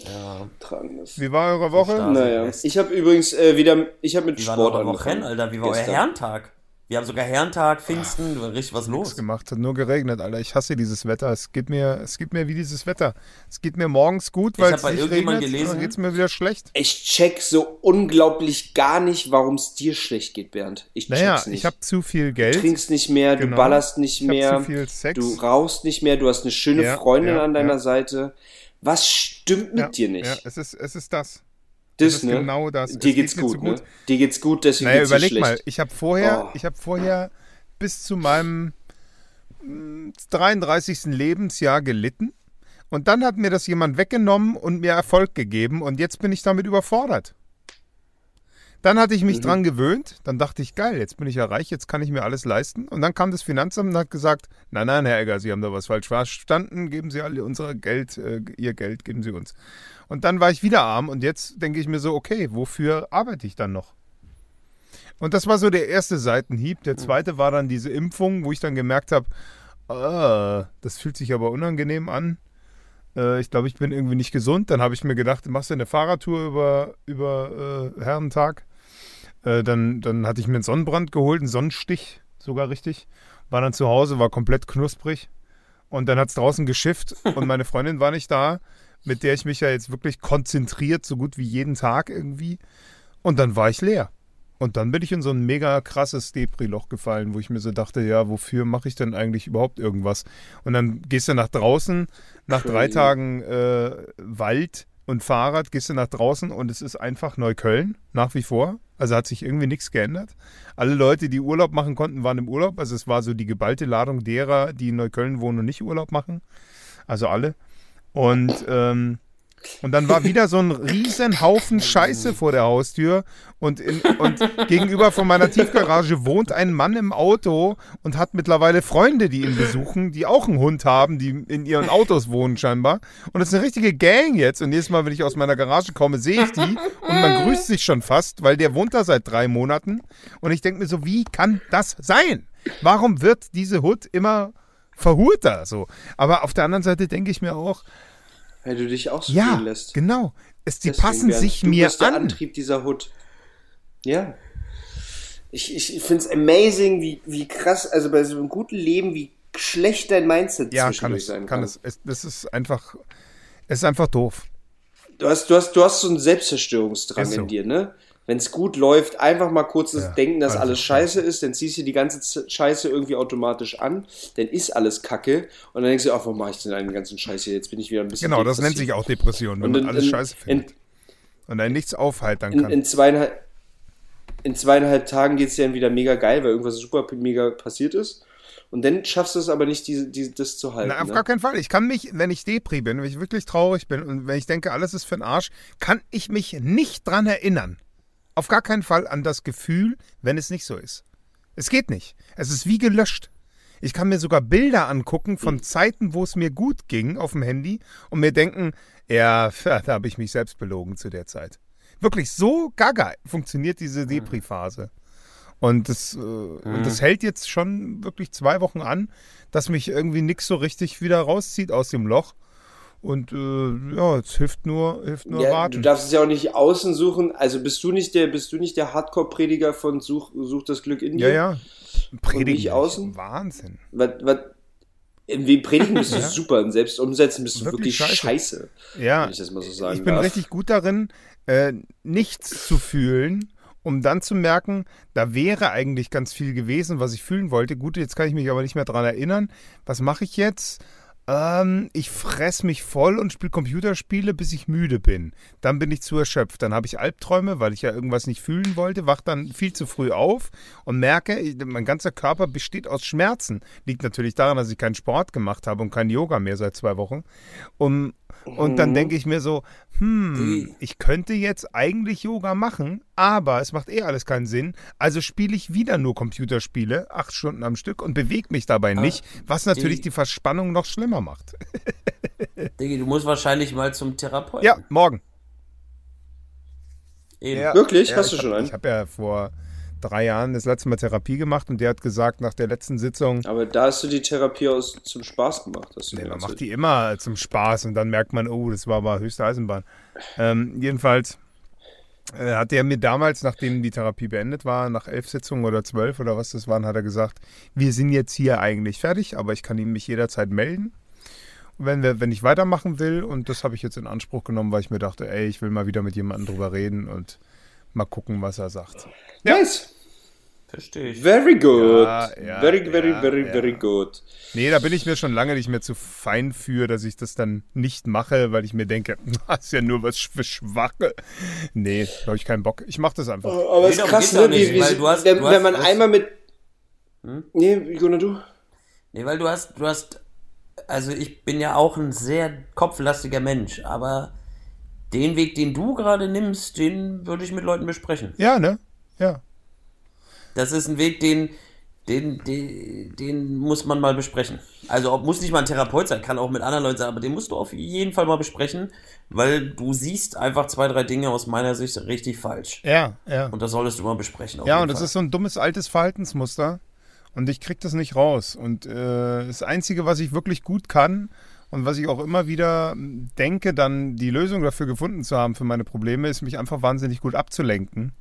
Ja, tragen das. Wie war eure Woche? Naja, ich habe übrigens äh, wieder, ich habe mit wie war Sport eure Woche, angefangen. Alter? Wie war euer Gestern. Herrentag? Wir haben sogar Herrentag, Pfingsten, war richtig was los. gemacht, hat nur geregnet, Alter. Ich hasse dieses Wetter. Es geht mir, es geht mir wie dieses Wetter. Es geht mir morgens gut, weil es nicht irgendjemand regnet, gelesen- dann geht's mir wieder schlecht. Ich check so unglaublich gar nicht, warum es dir schlecht geht, Bernd. Ich check's Naja, nicht. ich habe zu viel du Geld. trinkst nicht mehr, Genau. du ballerst nicht Ich hab mehr, zu viel Sex. du rauchst nicht mehr, du hast eine schöne Ja, Freundin ja, an deiner ja. Seite. Was stimmt mit ja, dir nicht? Ja, es ist, es ist das. Das, ist ne? genau das. Es Dir geht geht's mir gut, zu ne? gut. Dir geht's gut, deswegen Naja, geht's überleg schlecht. mal. Ich habe vorher, Oh. ich habe vorher bis zu meinem mm, 33. Lebensjahr gelitten. Und dann hat mir das jemand weggenommen und mir Erfolg gegeben. Und jetzt bin ich damit überfordert. Dann hatte ich mich Mhm. dran gewöhnt. Dann dachte ich, geil, jetzt bin ich ja reich, jetzt kann ich mir alles leisten. Und dann kam das Finanzamt und hat gesagt, nein, nein, Herr Egger, Sie haben da was falsch verstanden. Geben Sie alle unser Geld, äh, Ihr Geld, geben Sie uns. Und dann war ich wieder arm. Und jetzt denke ich mir so, okay, wofür arbeite ich dann noch? Und das war so der erste Seitenhieb. Der zweite war dann diese Impfung, wo ich dann gemerkt habe, ah, das fühlt sich aber unangenehm an. Äh, ich glaube, ich bin irgendwie nicht gesund. Dann habe ich mir gedacht, machst du eine Fahrradtour über, über äh, Herrentag. Äh, dann, dann hatte ich mir einen Sonnenbrand geholt, einen Sonnenstich sogar richtig. War dann zu Hause, war komplett knusprig. Und dann hat es draußen geschifft und meine Freundin war nicht da. mit der ich mich ja jetzt wirklich konzentriert, so gut wie jeden Tag irgendwie. Und dann war ich leer. Und dann bin ich in so ein mega krasses Depri-Loch gefallen, wo ich mir so dachte, ja, wofür mache ich denn eigentlich überhaupt irgendwas? Und dann gehst du nach draußen, nach Crazy. drei Tagen äh, Wald und Fahrrad, gehst du nach draußen und es ist einfach Neukölln, nach wie vor. Also hat sich irgendwie nichts geändert. Alle Leute, die Urlaub machen konnten, waren im Urlaub. Also es war so die geballte Ladung derer, die in Neukölln wohnen und nicht Urlaub machen. Also alle. Und, ähm, und dann war wieder so ein riesen Haufen Scheiße vor der Haustür. Und, in, und gegenüber von meiner Tiefgarage wohnt ein Mann im Auto und hat mittlerweile Freunde, die ihn besuchen, die auch einen Hund haben, die in ihren Autos wohnen scheinbar. Und das ist eine richtige Gang jetzt. Und jedes Mal, wenn ich aus meiner Garage komme, sehe ich die. Und man grüßt sich schon fast, weil der wohnt da seit drei Monaten. Und ich denke mir so, wie kann das sein? Warum wird diese Hut immer verhurter so? Aber auf der anderen Seite denke ich mir auch, Weil du dich auch so ja, lässt. genau. Es, die Deswegen, passen sich du mir bist der an. Antrieb dieser Hut. Ja. Ich, ich finde es amazing, wie, wie krass, also bei so einem guten Leben, wie schlecht dein Mindset Ja, kann es, sein kann es. es. Das ist einfach, es ist einfach doof. Du hast, du hast, du hast so einen Selbstzerstörungsdrang so. in dir, ne? Wenn es gut läuft, einfach mal kurz das Ja, Denken, dass alles scheiße ist, dann ziehst du die ganze Scheiße irgendwie automatisch an, dann ist alles Kacke und dann denkst du, ach, warum mache ich denn einen ganzen Scheiß hier? Jetzt bin ich wieder ein bisschen Genau, das nennt sich auch Depression, wenn Und man in- alles in- scheiße in- findet. und einen nichts aufhalten in, kann. in zweieinhalb in zweieinhalb Tagen geht es dir dann wieder mega geil, weil irgendwas super mega passiert ist. Und dann schaffst du es aber nicht, diese, diese, das zu halten. Na, auf ne? gar keinen Fall. Ich kann mich, wenn ich Depri bin, wenn ich wirklich traurig bin und wenn ich denke, alles ist für den Arsch, kann ich mich nicht dran erinnern. Auf gar keinen Fall an das Gefühl, wenn es nicht so ist. Es geht nicht. Es ist wie gelöscht. Ich kann mir sogar Bilder angucken von Zeiten, wo es mir gut ging auf dem Handy und mir denken, ja, da habe ich mich selbst belogen zu der Zeit. Wirklich so gaga funktioniert diese Depri-Phase. Und das, äh, und das hält jetzt schon wirklich zwei Wochen an, dass mich irgendwie nichts so richtig wieder rauszieht aus dem Loch. Und äh, ja, es hilft nur, hilft nur Ja, du warten. darfst es ja auch nicht außen suchen. Also bist du nicht der, bist du nicht der Hardcore-Prediger von Such, Such das Glück in Ja, dir? ja. Predigen nicht außen? Wahnsinn. Was, was, in wem predigen bist du Ja. super und selbst umsetzen bist du Wirklich wirklich, scheiße. scheiße. Ja, ich das mal so sagen ich bin darf. richtig gut darin, äh, nichts zu fühlen, um dann zu merken, da wäre eigentlich ganz viel gewesen, was ich fühlen wollte. Gut, jetzt kann ich mich aber nicht mehr dran erinnern. Was mache ich jetzt? Ähm, ich fress mich voll und spiele Computerspiele, bis ich müde bin. Dann bin ich zu erschöpft. Dann habe ich Albträume, weil ich ja irgendwas nicht fühlen wollte, wach dann viel zu früh auf und merke, mein ganzer Körper besteht aus Schmerzen. Liegt natürlich daran, dass ich keinen Sport gemacht habe und kein Yoga mehr seit zwei Wochen. Und, und dann denke ich mir so, hm, ich könnte jetzt eigentlich Yoga machen, aber es macht eh alles keinen Sinn. Also spiele ich wieder nur Computerspiele, acht Stunden am Stück und bewege mich dabei nicht, was natürlich die Verspannung noch schlimmer macht. Diggi, du musst wahrscheinlich mal zum Therapeuten. Ja, morgen. Eben. Ja, Wirklich? Ja, Hast du ich schon hab, einen? Ich habe ja vor drei Jahren das letzte Mal Therapie gemacht und der hat gesagt, nach der letzten Sitzung, Aber da hast du die Therapie aus zum Spaß gemacht. Hast du Nee, man macht die immer zum Spaß und dann merkt man, oh, das war aber höchste Eisenbahn. Ähm, jedenfalls äh, hat er mir damals, nachdem die Therapie beendet war, nach elf Sitzungen oder zwölf oder was das waren, hat er gesagt, wir sind jetzt hier eigentlich fertig, aber ich kann ihm mich jederzeit melden. Wenn, wir, wenn ich weitermachen will, und das habe ich jetzt in Anspruch genommen, weil ich mir dachte, ey, ich will mal wieder mit jemandem drüber reden und mal gucken, was er sagt. Nice. Verstehe ich. Very good. Ja, ja, very, very, ja, very, ja. very good. Nee, da bin ich mir schon lange nicht mehr zu fein für, dass ich das dann nicht mache, weil ich mir denke, das ist ja nur was für Schwache. Nee, da habe ich keinen Bock. Ich mache das einfach. Aber es Nee, ist krass, ne? Nicht, wie, weil du hast- wenn, du wenn hast- man du hast- einmal mit. Nee, Jona, du? Nee, weil du hast, du hast, also ich bin ja auch ein sehr kopflastiger Mensch, aber den Weg, den du gerade nimmst, den würde ich mit Leuten besprechen. Ja, ne? Ja. Das ist ein Weg, den, den, den, den muss man mal besprechen. Also ob, muss nicht mal ein Therapeut sein, kann auch mit anderen Leuten sein, aber den musst du auf jeden Fall mal besprechen, weil du siehst einfach zwei, drei Dinge aus meiner Sicht richtig falsch. Ja, ja. Und das solltest du mal besprechen. Ja, und das Fall. ist so ein dummes altes Verhaltensmuster und ich krieg das nicht raus. Und äh, das Einzige, was ich wirklich gut kann und was ich auch immer wieder mm, denke, dann die Lösung dafür gefunden zu haben für meine Probleme, ist mich einfach wahnsinnig gut abzulenken.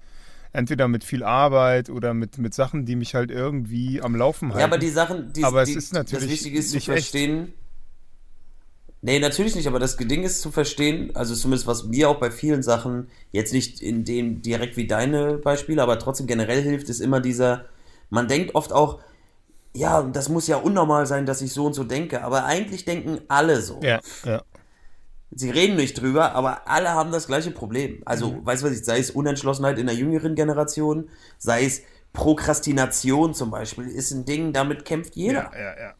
Entweder mit viel Arbeit oder mit, mit Sachen, die mich halt irgendwie am Laufen halten. Ja, aber die Sachen, die, Aber es die, ist natürlich das Wichtige ist zu nicht echt. verstehen, Nee, natürlich nicht, aber das Ding ist zu verstehen, also zumindest was mir auch bei vielen Sachen, jetzt nicht in dem direkt wie deine Beispiele, aber trotzdem generell hilft, ist immer dieser, man denkt oft auch, ja, das muss ja unnormal sein, dass ich so und so denke, aber eigentlich denken alle so. Ja, ja. Sie reden nicht drüber, aber alle haben das gleiche Problem. Also, mhm. weißt du was ich, sei es Unentschlossenheit in der jüngeren Generation, sei es Prokrastination zum Beispiel, ist ein Ding, damit kämpft jeder. Ja, ja, ja.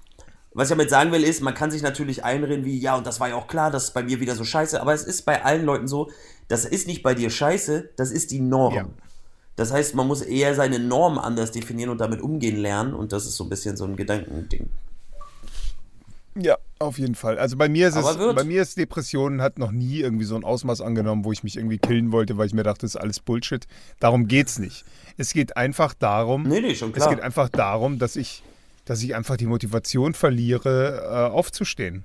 Was ich damit sagen will, ist, man kann sich natürlich einreden wie, ja, und das war ja auch klar, das ist bei mir wieder so scheiße, aber es ist bei allen Leuten so, das ist nicht bei dir scheiße, das ist die Norm. Ja. Das heißt, man muss eher seine Norm anders definieren und damit umgehen lernen und das ist so ein bisschen so ein Gedankending. Ja, auf jeden Fall. Also bei mir ist es, bei mir ist Depressionen hat noch nie irgendwie so ein Ausmaß angenommen, wo ich mich irgendwie killen wollte, weil ich mir dachte, das ist alles Bullshit. Darum geht's nicht. Es geht einfach darum, nee, nee, schon klar. es geht einfach darum, dass ich, dass ich einfach die Motivation verliere, äh, aufzustehen.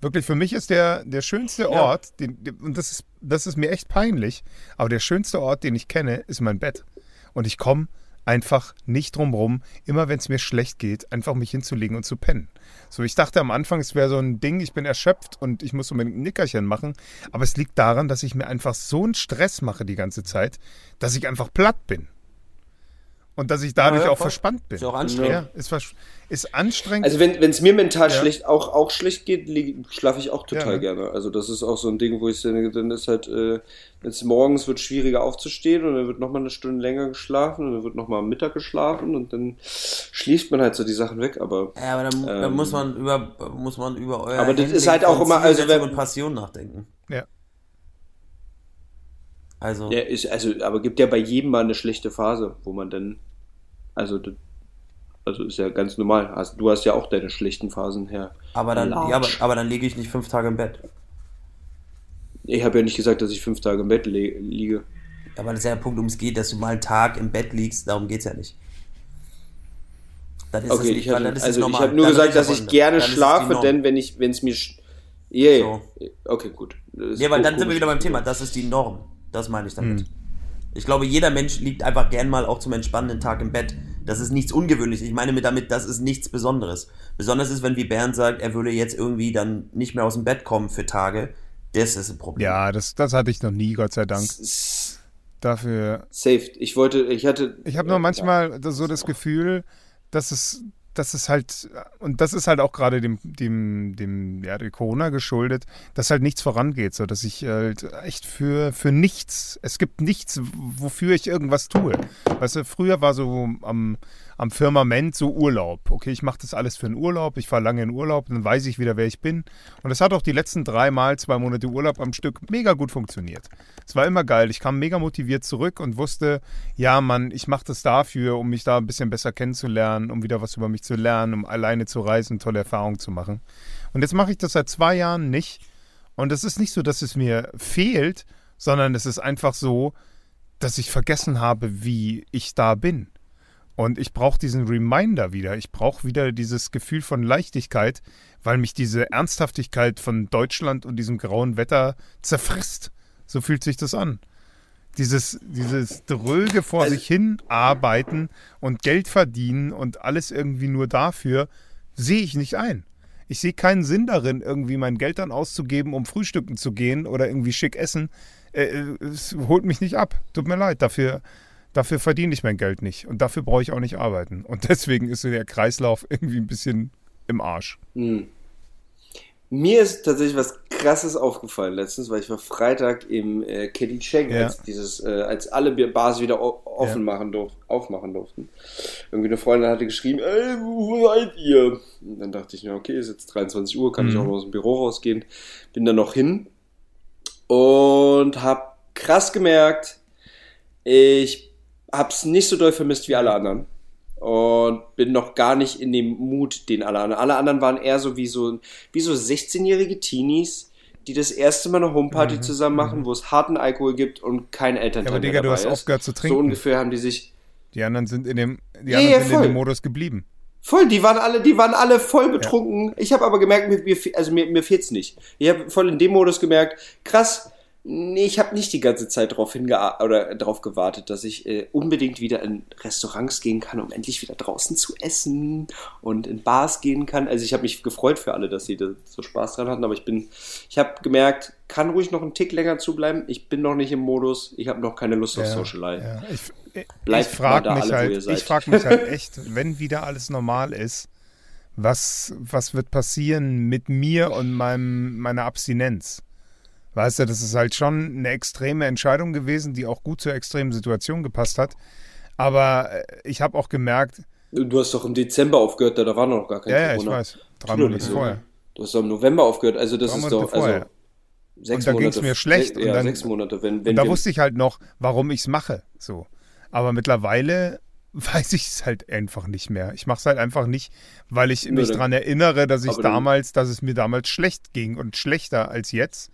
Wirklich, für mich ist der, der schönste Ort, ja. den, und das ist, das ist mir echt peinlich, aber der schönste Ort, den ich kenne, ist mein Bett. Und ich komme einfach nicht drumrum, immer wenn es mir schlecht geht, einfach mich hinzulegen und zu pennen. So, ich dachte am Anfang, es wäre so ein Ding, ich bin erschöpft und ich muss unbedingt ein Nickerchen machen. Aber es liegt daran, dass ich mir einfach so einen Stress mache die ganze Zeit, dass ich einfach platt bin. Und dass ich dadurch ja, ja, auch verspannt bin. Ist auch anstrengend. Ja, ist, ist anstrengend. Also wenn es mir mental schlecht auch, auch schlecht geht, schlafe ich auch total gerne. Also das ist auch so ein Ding, wo ich denke, dann ist halt, äh, jetzt morgens wird schwieriger aufzustehen und dann wird nochmal eine Stunde länger geschlafen und dann wird nochmal am Mittag geschlafen und dann schließt man halt so die Sachen weg, aber. Ja, aber dann, ähm, dann muss man über muss man über euer Aber das ist halt auch immer also wenn, und Passion nachdenken. Ja. Also. Ja, ist, also, aber gibt ja bei jedem mal eine schlechte Phase, wo man dann also, also ist ja ganz normal. Also, du hast ja auch deine schlechten Phasen her. Aber dann, ja, aber, aber dann liege ich nicht fünf Tage im Bett. Ich habe ja nicht gesagt, dass ich fünf Tage im Bett liege. Aber das ist ja der Punkt, um es geht, dass du mal einen Tag im Bett liegst, darum geht es ja nicht. Dann ist okay, nicht, ich hatte, also ich habe nur dann gesagt, dass ich gerne schlafe, denn wenn ich, wenn es mir, yeah, so. okay, gut. Ja, weil dann sind wir wieder beim Thema. Das ist die Norm. Das meine ich damit. Hm. Ich glaube, jeder Mensch liegt einfach gern mal auch zum entspannenden Tag im Bett. Das ist nichts Ungewöhnliches. Ich meine mit damit, das ist nichts Besonderes. Besonders ist, wenn wie Bernd sagt, er würde jetzt irgendwie dann nicht mehr aus dem Bett kommen für Tage. Das ist ein Problem. Ja, das, das hatte ich noch nie, Gott sei Dank. Dafür. Safe. Ich wollte, ich hatte. Ich habe nur manchmal so das Gefühl, dass es, das ist halt, und das ist halt auch gerade dem, dem, dem, ja, der Corona geschuldet, dass halt nichts vorangeht, so dass ich halt echt für, für nichts, es gibt nichts, wofür ich irgendwas tue. Weißt du, früher war so am, am Firmament so Urlaub. Okay, ich mache das alles für einen Urlaub, ich fahre lange in Urlaub, dann weiß ich wieder, wer ich bin. Und es hat auch die letzten drei Mal, zwei Monate Urlaub am Stück mega gut funktioniert. Es war immer geil. Ich kam mega motiviert zurück und wusste, ja, Mann, ich mache das dafür, um mich da ein bisschen besser kennenzulernen, um wieder was über mich zu lernen, um alleine zu reisen, tolle Erfahrungen zu machen. Und jetzt mache ich das seit zwei Jahren nicht. Und es ist nicht so, dass es mir fehlt, sondern es ist einfach so, dass ich vergessen habe, wie ich da bin. Und ich brauche diesen Reminder wieder. Ich brauche wieder dieses Gefühl von Leichtigkeit, weil mich diese Ernsthaftigkeit von Deutschland und diesem grauen Wetter zerfrisst. So fühlt sich das an. Dieses, dieses dröge vor also, sich hin arbeiten und Geld verdienen und alles irgendwie nur dafür, sehe ich nicht ein. Ich sehe keinen Sinn darin, irgendwie mein Geld dann auszugeben, um frühstücken zu gehen oder irgendwie schick essen. Äh, äh es holt mich nicht ab. Tut mir leid. Dafür, Dafür verdiene ich mein Geld nicht und dafür brauche ich auch nicht arbeiten. Und deswegen ist so der Kreislauf irgendwie ein bisschen im Arsch. Hm. Mir ist tatsächlich was Krasses aufgefallen letztens, weil ich war Freitag im äh, Kitty Cheng, ja. als, dieses, äh, als alle Bars wieder offen ja. machen durf aufmachen durften. Irgendwie eine Freundin hatte geschrieben, ey, wo seid ihr? Und dann dachte ich mir, okay, ist jetzt 23 Uhr, kann mhm. ich auch noch aus dem Büro rausgehen. Bin dann noch hin und hab krass gemerkt, ich hab's nicht so doll vermisst wie alle anderen. Und bin noch gar nicht in dem Mut, den alle anderen. Alle anderen waren eher so wie so, wie so 16-jährige Teenies, die das erste Mal eine Homeparty mhm. zusammen machen, mhm. wo es harten Alkohol gibt und kein Elternteil ja, aber Digga, du hast aufgehört zu trinken. So ungefähr haben die sich. Die anderen sind in dem, die ja, anderen ja, sind in dem Modus geblieben. Voll, die waren alle, die waren alle voll betrunken. Ja. Ich habe aber gemerkt, mir, also mir, mir fehlt's nicht. Ich habe voll in dem Modus gemerkt, krass, Nee, ich habe nicht die ganze Zeit darauf hinge oder darauf gewartet, dass ich äh, unbedingt wieder in Restaurants gehen kann, um endlich wieder draußen zu essen und in Bars gehen kann. Also ich habe mich gefreut für alle, dass sie da so Spaß dran hatten, aber ich bin, ich habe gemerkt, kann ruhig noch einen Tick länger zubleiben. Ich bin noch nicht im Modus. Ich habe noch keine Lust auf Social Life. Ja. Ich, ich frage mich, halt, frag mich halt echt, wenn wieder alles normal ist, was, was wird passieren mit mir und meinem, meiner Abstinenz? Weißt du, das ist halt schon eine extreme Entscheidung gewesen, die auch gut zur extremen Situation gepasst hat. Aber äh, ich habe auch gemerkt. Du hast doch im Dezember aufgehört, da war noch gar kein ja, Corona. Ja, ich weiß. Drei Monate vorher. Du hast doch im November aufgehört, also das ist doch. Also, sechs und da ging es mir schlecht. Ja, und dann, sechs Monate. Wenn, wenn und da wusste ich halt noch, warum ich es mache. So. Aber mittlerweile weiß ich es halt einfach nicht mehr. Ich mache es halt einfach nicht, weil ich mich daran erinnere, dass ich damals, dass es mir damals schlecht ging und schlechter als jetzt.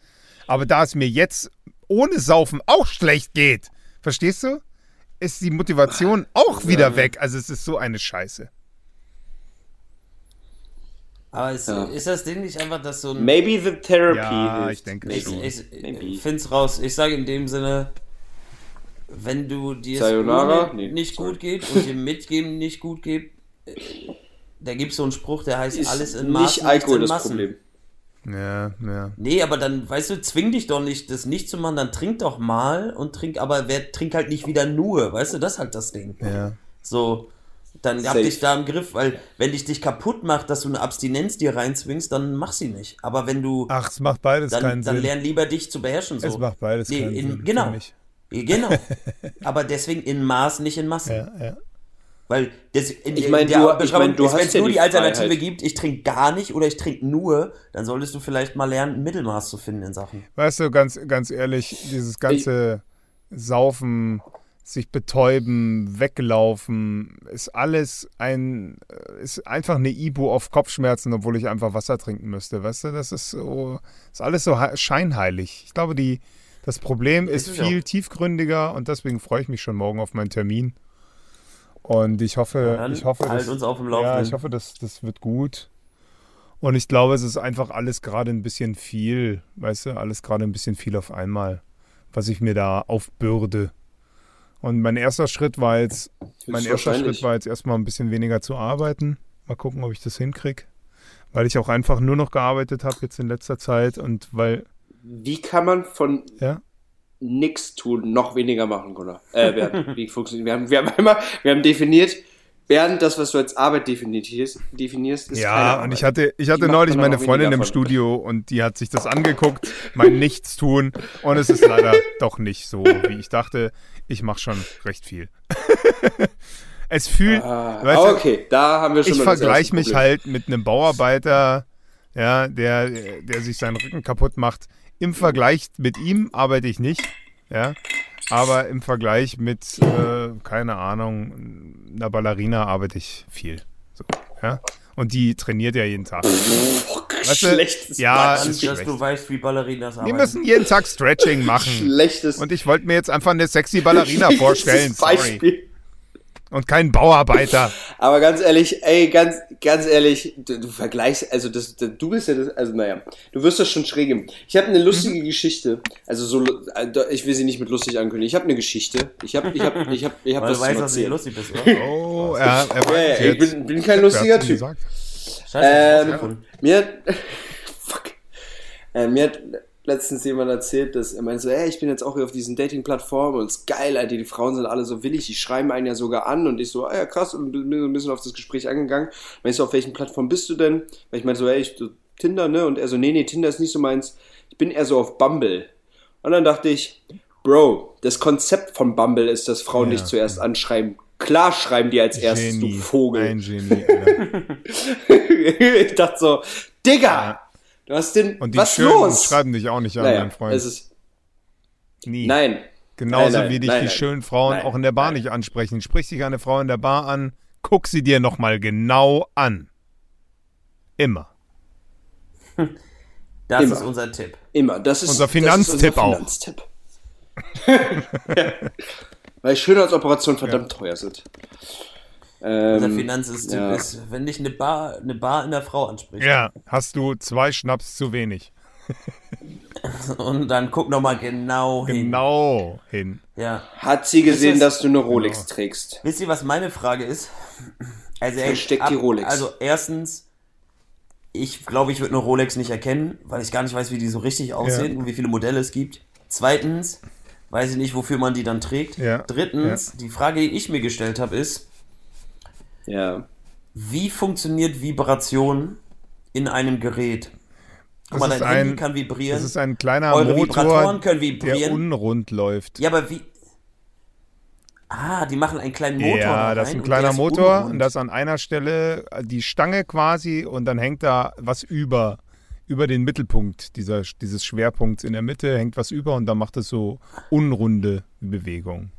Aber da es mir jetzt ohne Saufen auch schlecht geht, verstehst du? Ist die Motivation auch wieder weg. Also es ist so eine Scheiße. Aber ist, ja. ist das Ding nicht einfach, dass so ein. Maybe the therapy. Ja, ich denke ich, ich, ich finde es raus. Ich sage in dem Sinne, wenn du dir es nee, nicht sorry. gut geht und dir mitgeben nicht gut geht, äh, da gibt es so einen Spruch, der heißt, ist alles in Maßen. Nicht Alkohol das Massen. Problem. Ja, ja. Nee, aber dann, weißt du, zwing dich doch nicht, das nicht zu machen, dann trink doch mal und trink, aber wer trink halt nicht wieder nur, weißt du, das ist halt das Ding. Ja. So, dann Safe. hab dich da im Griff, weil wenn dich dich kaputt macht, dass du eine Abstinenz dir reinzwingst, dann mach sie nicht. Aber wenn du. Ach, es macht beides dann, keinen dann Sinn. lern lieber dich zu beherrschen. So. Es macht beides nee, keinen in, Sinn. Genau. Genau. aber deswegen in Maß, nicht in Massen. Ja, ja. Weil das in, ich mein, du, ich mein, du wenn es ja nur die, die Alternative Freiheit. gibt, ich trinke gar nicht oder ich trinke nur, dann solltest du vielleicht mal lernen, ein Mittelmaß zu finden in Sachen. Weißt du, ganz, ganz ehrlich, dieses ganze ich, Saufen, sich betäuben, weglaufen, ist alles ein, ist einfach eine Ibu auf Kopfschmerzen, obwohl ich einfach Wasser trinken müsste. Weißt du, das ist so, ist alles so scheinheilig. Ich glaube, die, das Problem ist, ist viel auch. tiefgründiger und deswegen freue ich mich schon morgen auf meinen Termin. Und ich hoffe, ja, ich hoffe, halt das, uns auf dem Laufenden. ja, ich hoffe, das, das wird gut. Und ich glaube, es ist einfach alles gerade ein bisschen viel, weißt du, alles gerade ein bisschen viel auf einmal, was ich mir da aufbürde. Und mein erster Schritt war jetzt, mein erster Schritt war jetzt erstmal ein bisschen weniger zu arbeiten. Mal gucken, ob ich das hinkriege. Weil ich auch einfach nur noch gearbeitet habe jetzt in letzter Zeit und weil. Wie kann man von ja? Nichts tun, noch weniger machen, Gunnar. Äh, Bernd, wie funktioniert wir haben, wir haben einmal, wir haben definiert, Bernd, das, was du als Arbeit definierst, definierst ist Ja, und ich hatte, ich hatte neulich meine Freundin im Studio und die hat sich das angeguckt, mein Nichtstun, und es ist leider doch nicht so, wie ich dachte. Ich mache schon recht viel. es fühlt. Ah, weißt du, okay, da haben wir schon Ich vergleiche mich halt mit einem Bauarbeiter, ja, der, der sich seinen Rücken kaputt macht. Im Vergleich mit ihm arbeite ich nicht, ja. Aber im Vergleich mit, äh, keine Ahnung, einer Ballerina arbeite ich viel. So, ja? Und die trainiert ja jeden Tag. Oh, Weißt du, schlechtes ja, Dass ist schlecht. du weißt, wie Ballerinas Die arbeiten. müssen jeden Tag Stretching machen. Schlechtes Und ich wollte mir jetzt einfach eine sexy Ballerina vorstellen. Sorry. Beispiel. Und keinen Bauarbeiter. Aber ganz ehrlich, ey, ganz, ganz ehrlich, du, du vergleichst, also das, du bist ja das, also naja, du wirst das schon schräg geben. Ich habe eine lustige Mhm. Geschichte, also so, äh, ich will sie nicht mit lustig ankündigen. Ich habe eine Geschichte. Ich habe, ich habe, ich habe, ich habe was du weißt, zu dass du lustig bist, oder? Oh, er, er Ja, weiß ja, ich jetzt. bin, bin kein lustiger Typ. gesagt? Scheiße, Ähm. Mir hat, fuck, äh, mir hat letztens jemand erzählt, dass er meinte so, ey, ich bin jetzt auch hier auf diesen Dating-Plattformen und es ist geil, Alter, die Frauen sind alle so willig, die schreiben einen ja sogar an und ich so, ah ja, krass, und bin so ein bisschen auf das Gespräch angegangen. Meinst du, auf welchen Plattform bist du denn? Weil ich meinte so, ey, ich, so, Tinder, ne? Und er so, nee, nee, Tinder ist nicht so meins, ich bin eher so auf Bumble. Und dann dachte ich, Bro, das Konzept von Bumble ist, dass Frauen Ja. dich zuerst anschreiben. Klar schreiben die als erstes, Genie. du Vogel. Ein Genie, ich dachte so, Digga, du hast den, Und die was Schönen los? schreiben dich auch nicht an, naja, mein Freund. es ist, Nie. nein, Genauso nein, nein, wie dich nein, die nein. schönen Frauen Nein, auch in der Bar nein. nicht ansprechen. Sprich dich eine Frau in der Bar an, guck sie dir nochmal genau an. Immer. Das immer. ist unser Tipp. immer. Das ist Unser das ist Finanztipp unser auch. Finanztipp. ja. Weil Schönheitsoperationen verdammt teuer sind. Unser Ähm, Finanztipp ja. ist, wenn dich eine Bar, eine Bar in der Frau anspricht. Ja, hast du zwei Schnaps zu wenig. Und dann guck noch mal genau hin. Genau hin. Ja. Hat sie gesehen, das- dass du eine Rolex trägst? Wisst ihr, was meine Frage ist? Also, ey, Versteckt die Rolex. Also, erstens, ich glaube, ich würde eine Rolex nicht erkennen, weil ich gar nicht weiß, wie die so richtig aussehen und wie viele Modelle es gibt. Zweitens, weiß ich nicht, wofür man die dann trägt. Ja, Drittens, die Frage, die ich mir gestellt habe, ist, Ja. wie funktioniert Vibration in einem Gerät? Guck mal, dein Handy ein- kann vibrieren. Das ist ein kleiner Eure Vibratoren Motor, können der vibrieren. unrund läuft. ja, aber wie. Ah, die machen einen kleinen Motor. Ja, da das ist ein und kleiner der ist Motor unrund. und das an einer Stelle die Stange quasi und dann hängt da was über, über den Mittelpunkt dieser, dieses Schwerpunkts in der Mitte hängt was über und dann macht es so unrunde Bewegung.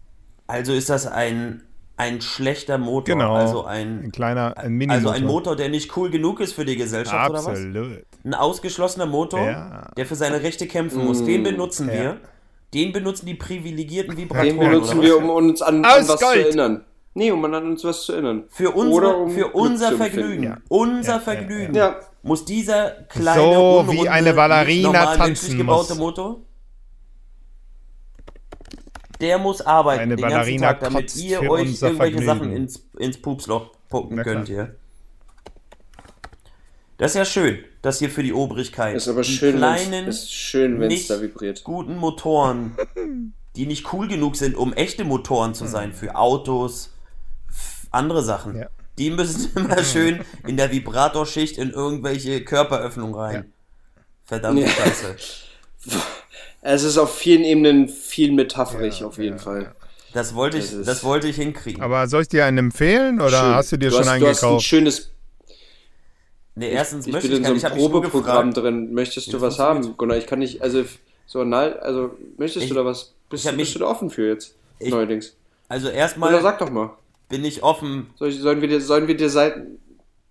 Also ist das ein, ein schlechter Motor. Genau. Also Ein ein, kleiner, ein mini also ein Motor, der nicht cool genug ist für die Gesellschaft oder was? Absolut. Ein ausgeschlossener Motor, Ja. der für seine Rechte kämpfen muss. Den benutzen wir. Den benutzen die privilegierten Vibratoren. Den benutzen wir, um uns an, an was zu Gold. erinnern. Nee, um an uns was zu erinnern. Für, unsere, um für unser zu. Vergnügen. Ja. Unser Ja, ja, Vergnügen. Ja. Muss dieser kleine, So unrunde, wie eine Ballerina nicht normal tanzen gebaute muss. Motor, der muss arbeiten Eine den ganzen Ballerina Tag, damit ihr euch irgendwelche Vergnügen. Sachen ins, ins Pupsloch pucken Na könnt hier. Das ist ja schön, dass hier für die Obrigkeit Ist aber die schön, kleinen, wenn's, ist schön, wenn es nicht da vibriert. guten Motoren, die nicht cool genug sind, um echte Motoren zu sein, für Autos, andere Sachen. Ja. Die müssen immer schön in der Vibratorschicht in irgendwelche Körperöffnungen rein. Verdammte Ja. Scheiße. Es ist auf vielen Ebenen viel metaphorisch, auf jeden Fall. Das wollte ich, Das das wollte ich hinkriegen. Aber soll ich dir einen empfehlen oder Schön. hast du dir du schon hast, Du hast ein eingekauft? schönes nee, erstens ich möchte bin ich in so. Ich einem Probeprogramm drin. Möchtest du was haben. Gunnar? Ich kann nicht, also so nein, also möchtest Ich- du da was? Bist, ich bist mich- du da offen für jetzt? Ich- Neuerdings. Also Oder erstmal sag doch mal. bin ich offen. Soll ich, sollen wir dir, sollen wir dir Seiten?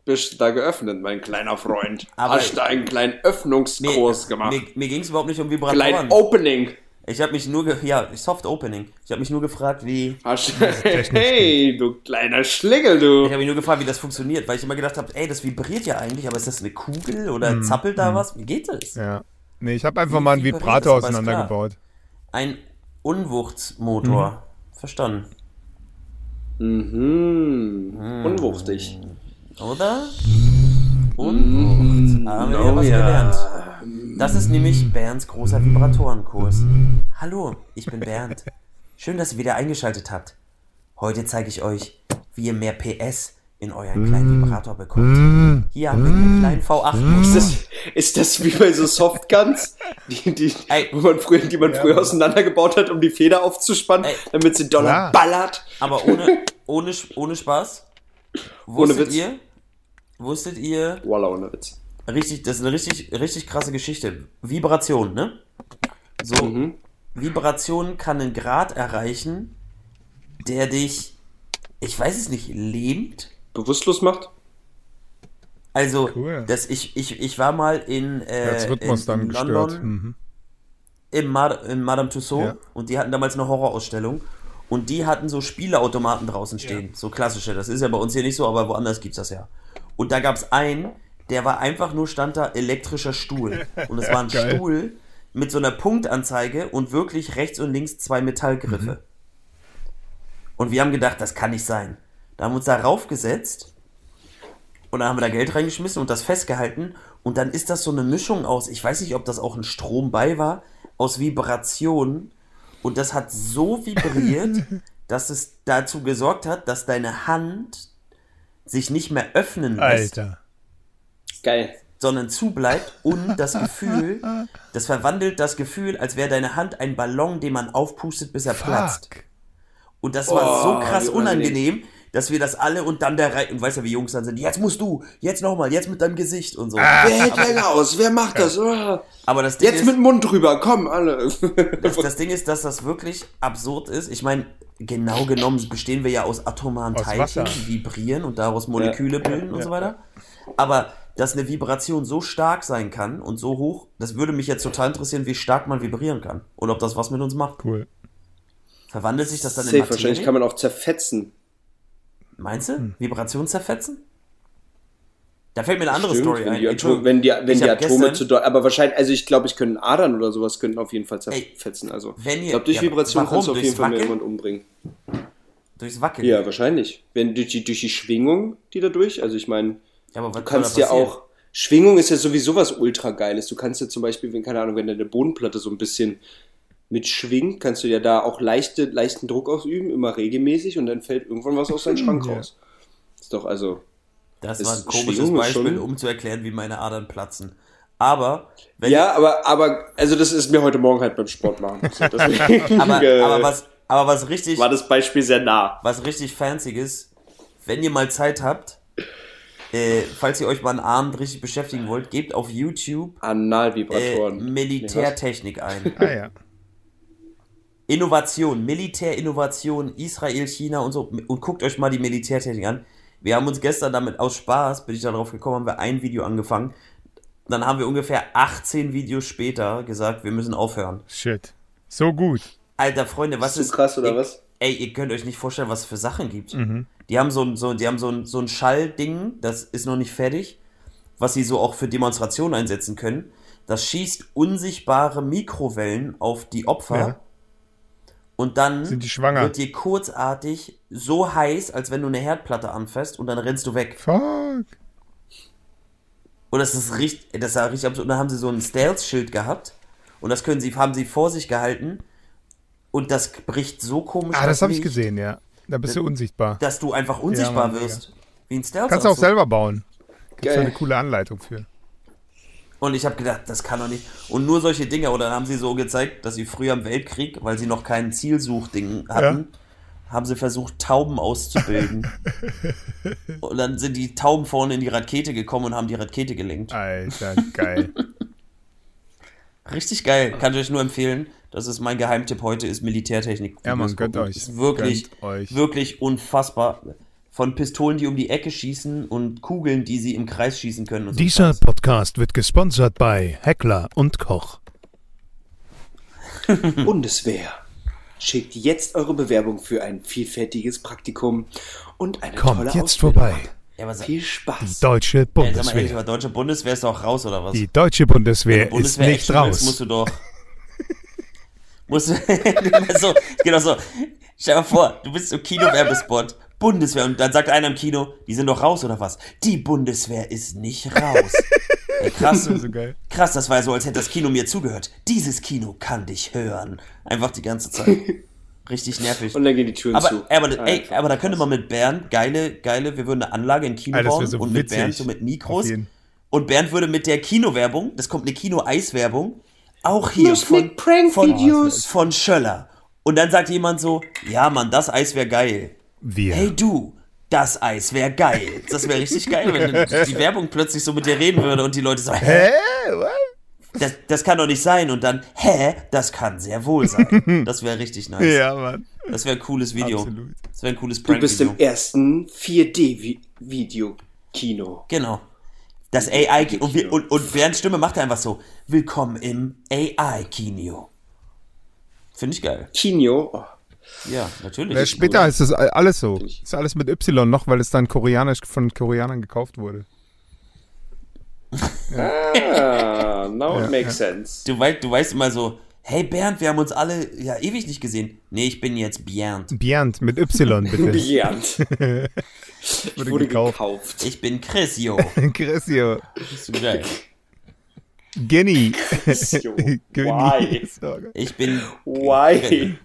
Bist da geöffnet, mein kleiner Freund? Aber- Hast du einen kleinen Öffnungskurs gemacht? Mir, mir ging es überhaupt nicht um Klein Vibratoren. Opening. Ich habe mich nur, ge ja, Soft Opening. Ich habe mich nur gefragt, wie, Hast, hey, du kleiner Schlingel, du. Ich habe mich nur gefragt, wie das funktioniert, weil ich immer gedacht habe, ey, das vibriert ja eigentlich, aber ist das eine Kugel oder Mhm. zappelt da was? Wie geht das? Ja. Nee, ich habe einfach Wie mal einen Vibrator auseinandergebaut. Ein Unwuchtsmotor. Verstanden. Mhm. Unwuchtig. Oder? Unwucht. Da haben wir wieder Oh was ja. gelernt. Das ist nämlich Bernds großer Vibratorenkurs. Hallo, ich bin Bernd. Schön, dass ihr wieder eingeschaltet habt. Heute zeige ich euch, wie ihr mehr PS in euren kleinen Vibrator bekommt. Hier haben wir einen kleinen V8-Motor. Ist das, ist das wie bei so Softguns, die, die, Ey. wo man früher, die man früher auseinandergebaut hat, um die Feder aufzuspannen, Ey. damit sie Dollar Klar. ballert? Aber ohne, ohne, ohne Spaß. Wusstet Witz. ihr? Wusstet ihr? Voila, ohne Witz. Richtig, das ist eine richtig, richtig krasse Geschichte. Vibration, ne? So, Mhm. Vibration kann einen Grad erreichen, der dich, ich weiß es nicht, lähmt. Bewusstlos macht? Also, Cool. das, ich, ich, ich war mal in, äh, Als Rhythmus in, dann in gestört. London Mhm. im Mad in Madame Tussauds Ja. und die hatten damals eine Horrorausstellung und die hatten so Spieleautomaten draußen stehen, so klassische. Das ist ja bei uns hier nicht so, aber woanders gibt's das ja. Und da gab's einen, der war einfach nur stand da elektrischer Stuhl und es war ein Geil. Stuhl mit so einer Punktanzeige und wirklich rechts und links zwei Metallgriffe. Und wir haben gedacht, das kann nicht sein. Da haben wir uns da raufgesetzt und dann haben wir da Geld reingeschmissen und das festgehalten. Und dann ist das so eine Mischung aus, ich weiß nicht, ob das auch ein Strom bei war, aus Vibrationen. Und das hat so vibriert, dass es dazu gesorgt hat, dass deine Hand sich nicht mehr öffnen lässt, Alter. Geil. sondern zubleibt und das Gefühl, das verwandelt das Gefühl, als wäre deine Hand ein Ballon, den man aufpustet, bis er platzt. Fuck. Und das war so Oh, krass unangenehm. Dass wir das alle und dann der Reihe, und weißt ja, wie Jungs dann sind, jetzt musst du, jetzt nochmal, jetzt mit deinem Gesicht und so. Wer hält länger aus? Wer macht das? Oh. Aber das Ding, Jetzt ist, mit dem Mund drüber, komm, alle. das, das Ding ist, dass das wirklich absurd ist. Ich meine, genau genommen bestehen wir ja aus atomaren Aus Teilchen, Wasser. die vibrieren und daraus Moleküle bilden und so weiter. Aber dass eine Vibration so stark sein kann und so hoch, das würde mich jetzt total interessieren, wie stark man vibrieren kann. Und ob das was mit uns macht. Cool. Verwandelt sich das dann in Safe, Materie? wahrscheinlich kann man auch zerfetzen. Meinst du? Hm. Vibration zerfetzen? Da fällt mir eine andere Stimmt, Story wenn ein. die, Atom wenn die, wenn die Atome gestern- zu doll, aber wahrscheinlich, also ich glaube, ich könnte Adern oder sowas könnten auf jeden Fall Ey, zerfetzen. Also wenn ihr- ich glaube, durch ja, Vibration kannst du auf jeden Fall mehr Wackeln? jemand umbringen. Durchs Wackeln. Ja, wahrscheinlich. Wenn durch die, durch die Schwingung, die dadurch, also ich meine, Ja, du kannst ja auch, Schwingung ist ja sowieso was ultra geiles. Du kannst ja zum Beispiel, wenn, keine Ahnung, wenn deine Bodenplatte so ein bisschen mitschwingt, kannst du ja da auch leichte, leichten Druck ausüben, immer regelmäßig und dann fällt irgendwann was aus deinem Schrank Ja. raus. Ist doch also, Das ist war ein komisches Schwingung Beispiel, schon- um zu erklären, wie meine Adern platzen. Aber, wenn ja, aber, aber, also das ist mir heute Morgen halt beim Sport machen. Deswegen, aber, äh, aber, was, aber was richtig, war das Beispiel sehr nah. was richtig fancy ist, wenn ihr mal Zeit habt, äh, falls ihr euch mal einen Abend richtig beschäftigen wollt, gebt auf YouTube äh, Analvibratoren. Militärtechnik ein. Ah ja. Innovation, Militärinnovation, Israel, China und so. Und guckt euch mal die Militärtechnik an. Wir haben uns gestern damit aus Spaß, bin ich darauf gekommen, haben wir ein Video angefangen. Dann haben wir ungefähr 18 Videos später gesagt, wir müssen aufhören. Shit. So gut. Alter Freunde, was Ist ist so krass, oder ihr, was? Ey, ihr könnt euch nicht vorstellen, was es für Sachen gibt. Die haben so ein, so, die haben so ein, so ein Schallding, das ist noch nicht fertig, was sie so auch für Demonstrationen einsetzen können. Das schießt unsichtbare Mikrowellen auf die Opfer. Ja. Und dann Sind die schwanger? wird dir kurzartig so heiß, als wenn du eine Herdplatte anfasst und dann rennst du weg. Fuck. Und das ist richtig, das war richtig absurd. Und dann haben sie so ein Stealth-Schild gehabt und das können sie, haben sie vor sich gehalten und das bricht so komisch. Ah, das habe ich gesehen, ja. Da bist du unsichtbar. Dass du einfach unsichtbar Mann, wirst. Wie ein Stealth. Kannst du auch selber bauen. Gibt's Geil. da eine coole Anleitung für. Und ich habe gedacht, das kann doch nicht. Und nur solche Dinge. Oder dann haben sie so gezeigt, dass sie früher im Weltkrieg, weil sie noch kein Zielsuchding hatten, haben sie versucht, Tauben auszubilden. und dann sind die Tauben vorne in die Rakete gekommen und haben die Rakete gelenkt. Alter, geil. Richtig geil. Kann ich euch nur empfehlen. Das ist mein Geheimtipp heute, ist Militärtechnik. Ja, man, gönnt euch. Ist wirklich, Gönnt euch. wirklich unfassbar. Von Pistolen, die um die Ecke schießen und Kugeln, die sie im Kreis schießen können. Und so Dieser Scheiß. Podcast wird gesponsert bei Heckler und Koch. Bundeswehr. Schickt jetzt eure Bewerbung für ein vielfältiges Praktikum und eine Kommt tolle jetzt Ausbildung. vorbei. Ja, Viel Spaß. Deutsche ey, sag mal ehrlich, Bundeswehr. aber deutsche Bundeswehr ist doch raus, oder was? Die deutsche Bundeswehr, du ist nicht Action willst, raus. musst du doch. musst du. so, genau so. Stell dir mal vor, du bist im Kino-Werbespot, Bundeswehr, und dann sagt einer im Kino, die sind doch raus, oder was? Die Bundeswehr ist nicht raus. Ey, krass. Das so geil. Krass, das war ja so, als hätte das Kino mir zugehört. Dieses Kino kann dich hören. Einfach die ganze Zeit. Richtig nervig. Und dann gehen die Türen aber, zu. aber, ey, aber da könnte man mit Bernd geile, geile, wir würden eine Anlage in Kino Alter, bauen so und mit witzig. Bernd so mit Mikros. Und Bernd würde mit der Kinowerbung, das kommt eine Kino-Eis-Werbung, auch hier von, von, von Schöller. Und dann sagt jemand so, ja Mann, das Eis wäre geil. Wir. Hey du, das Eis wäre geil. Das wäre richtig geil, wenn die Werbung plötzlich so mit dir reden würde und die Leute so, hä? What? Das, das kann doch nicht sein. Und dann, hä? Das kann sehr wohl sein. Das wäre richtig nice. Ja, Mann. Das wäre ein cooles Video. Absolut. Das wäre ein cooles Du bist Prank-Video. im ersten 4D-Video-Kino. Genau. Das AI und, und, und Bernds Stimme macht er einfach so: Willkommen im AI-Kino. Finde ich geil. Kino. Oh, Ja, natürlich. Ja, später ist das alles so. Ist alles mit Y noch, weil es dann koreanisch von Koreanern gekauft wurde. ah, now Ja, it makes sense. Du, weißt, du weißt immer so: Hey Bernd, wir haben uns alle ja ewig nicht gesehen. Nee, ich bin jetzt Bernd. Bernd mit Y, bitte. Brillant. wurde Wurde gekauft. gekauft. Ich bin Chris, yo. Chrisio. Bist du geil. Genny. Chrisio. Genny. Why? Ich bin. Why?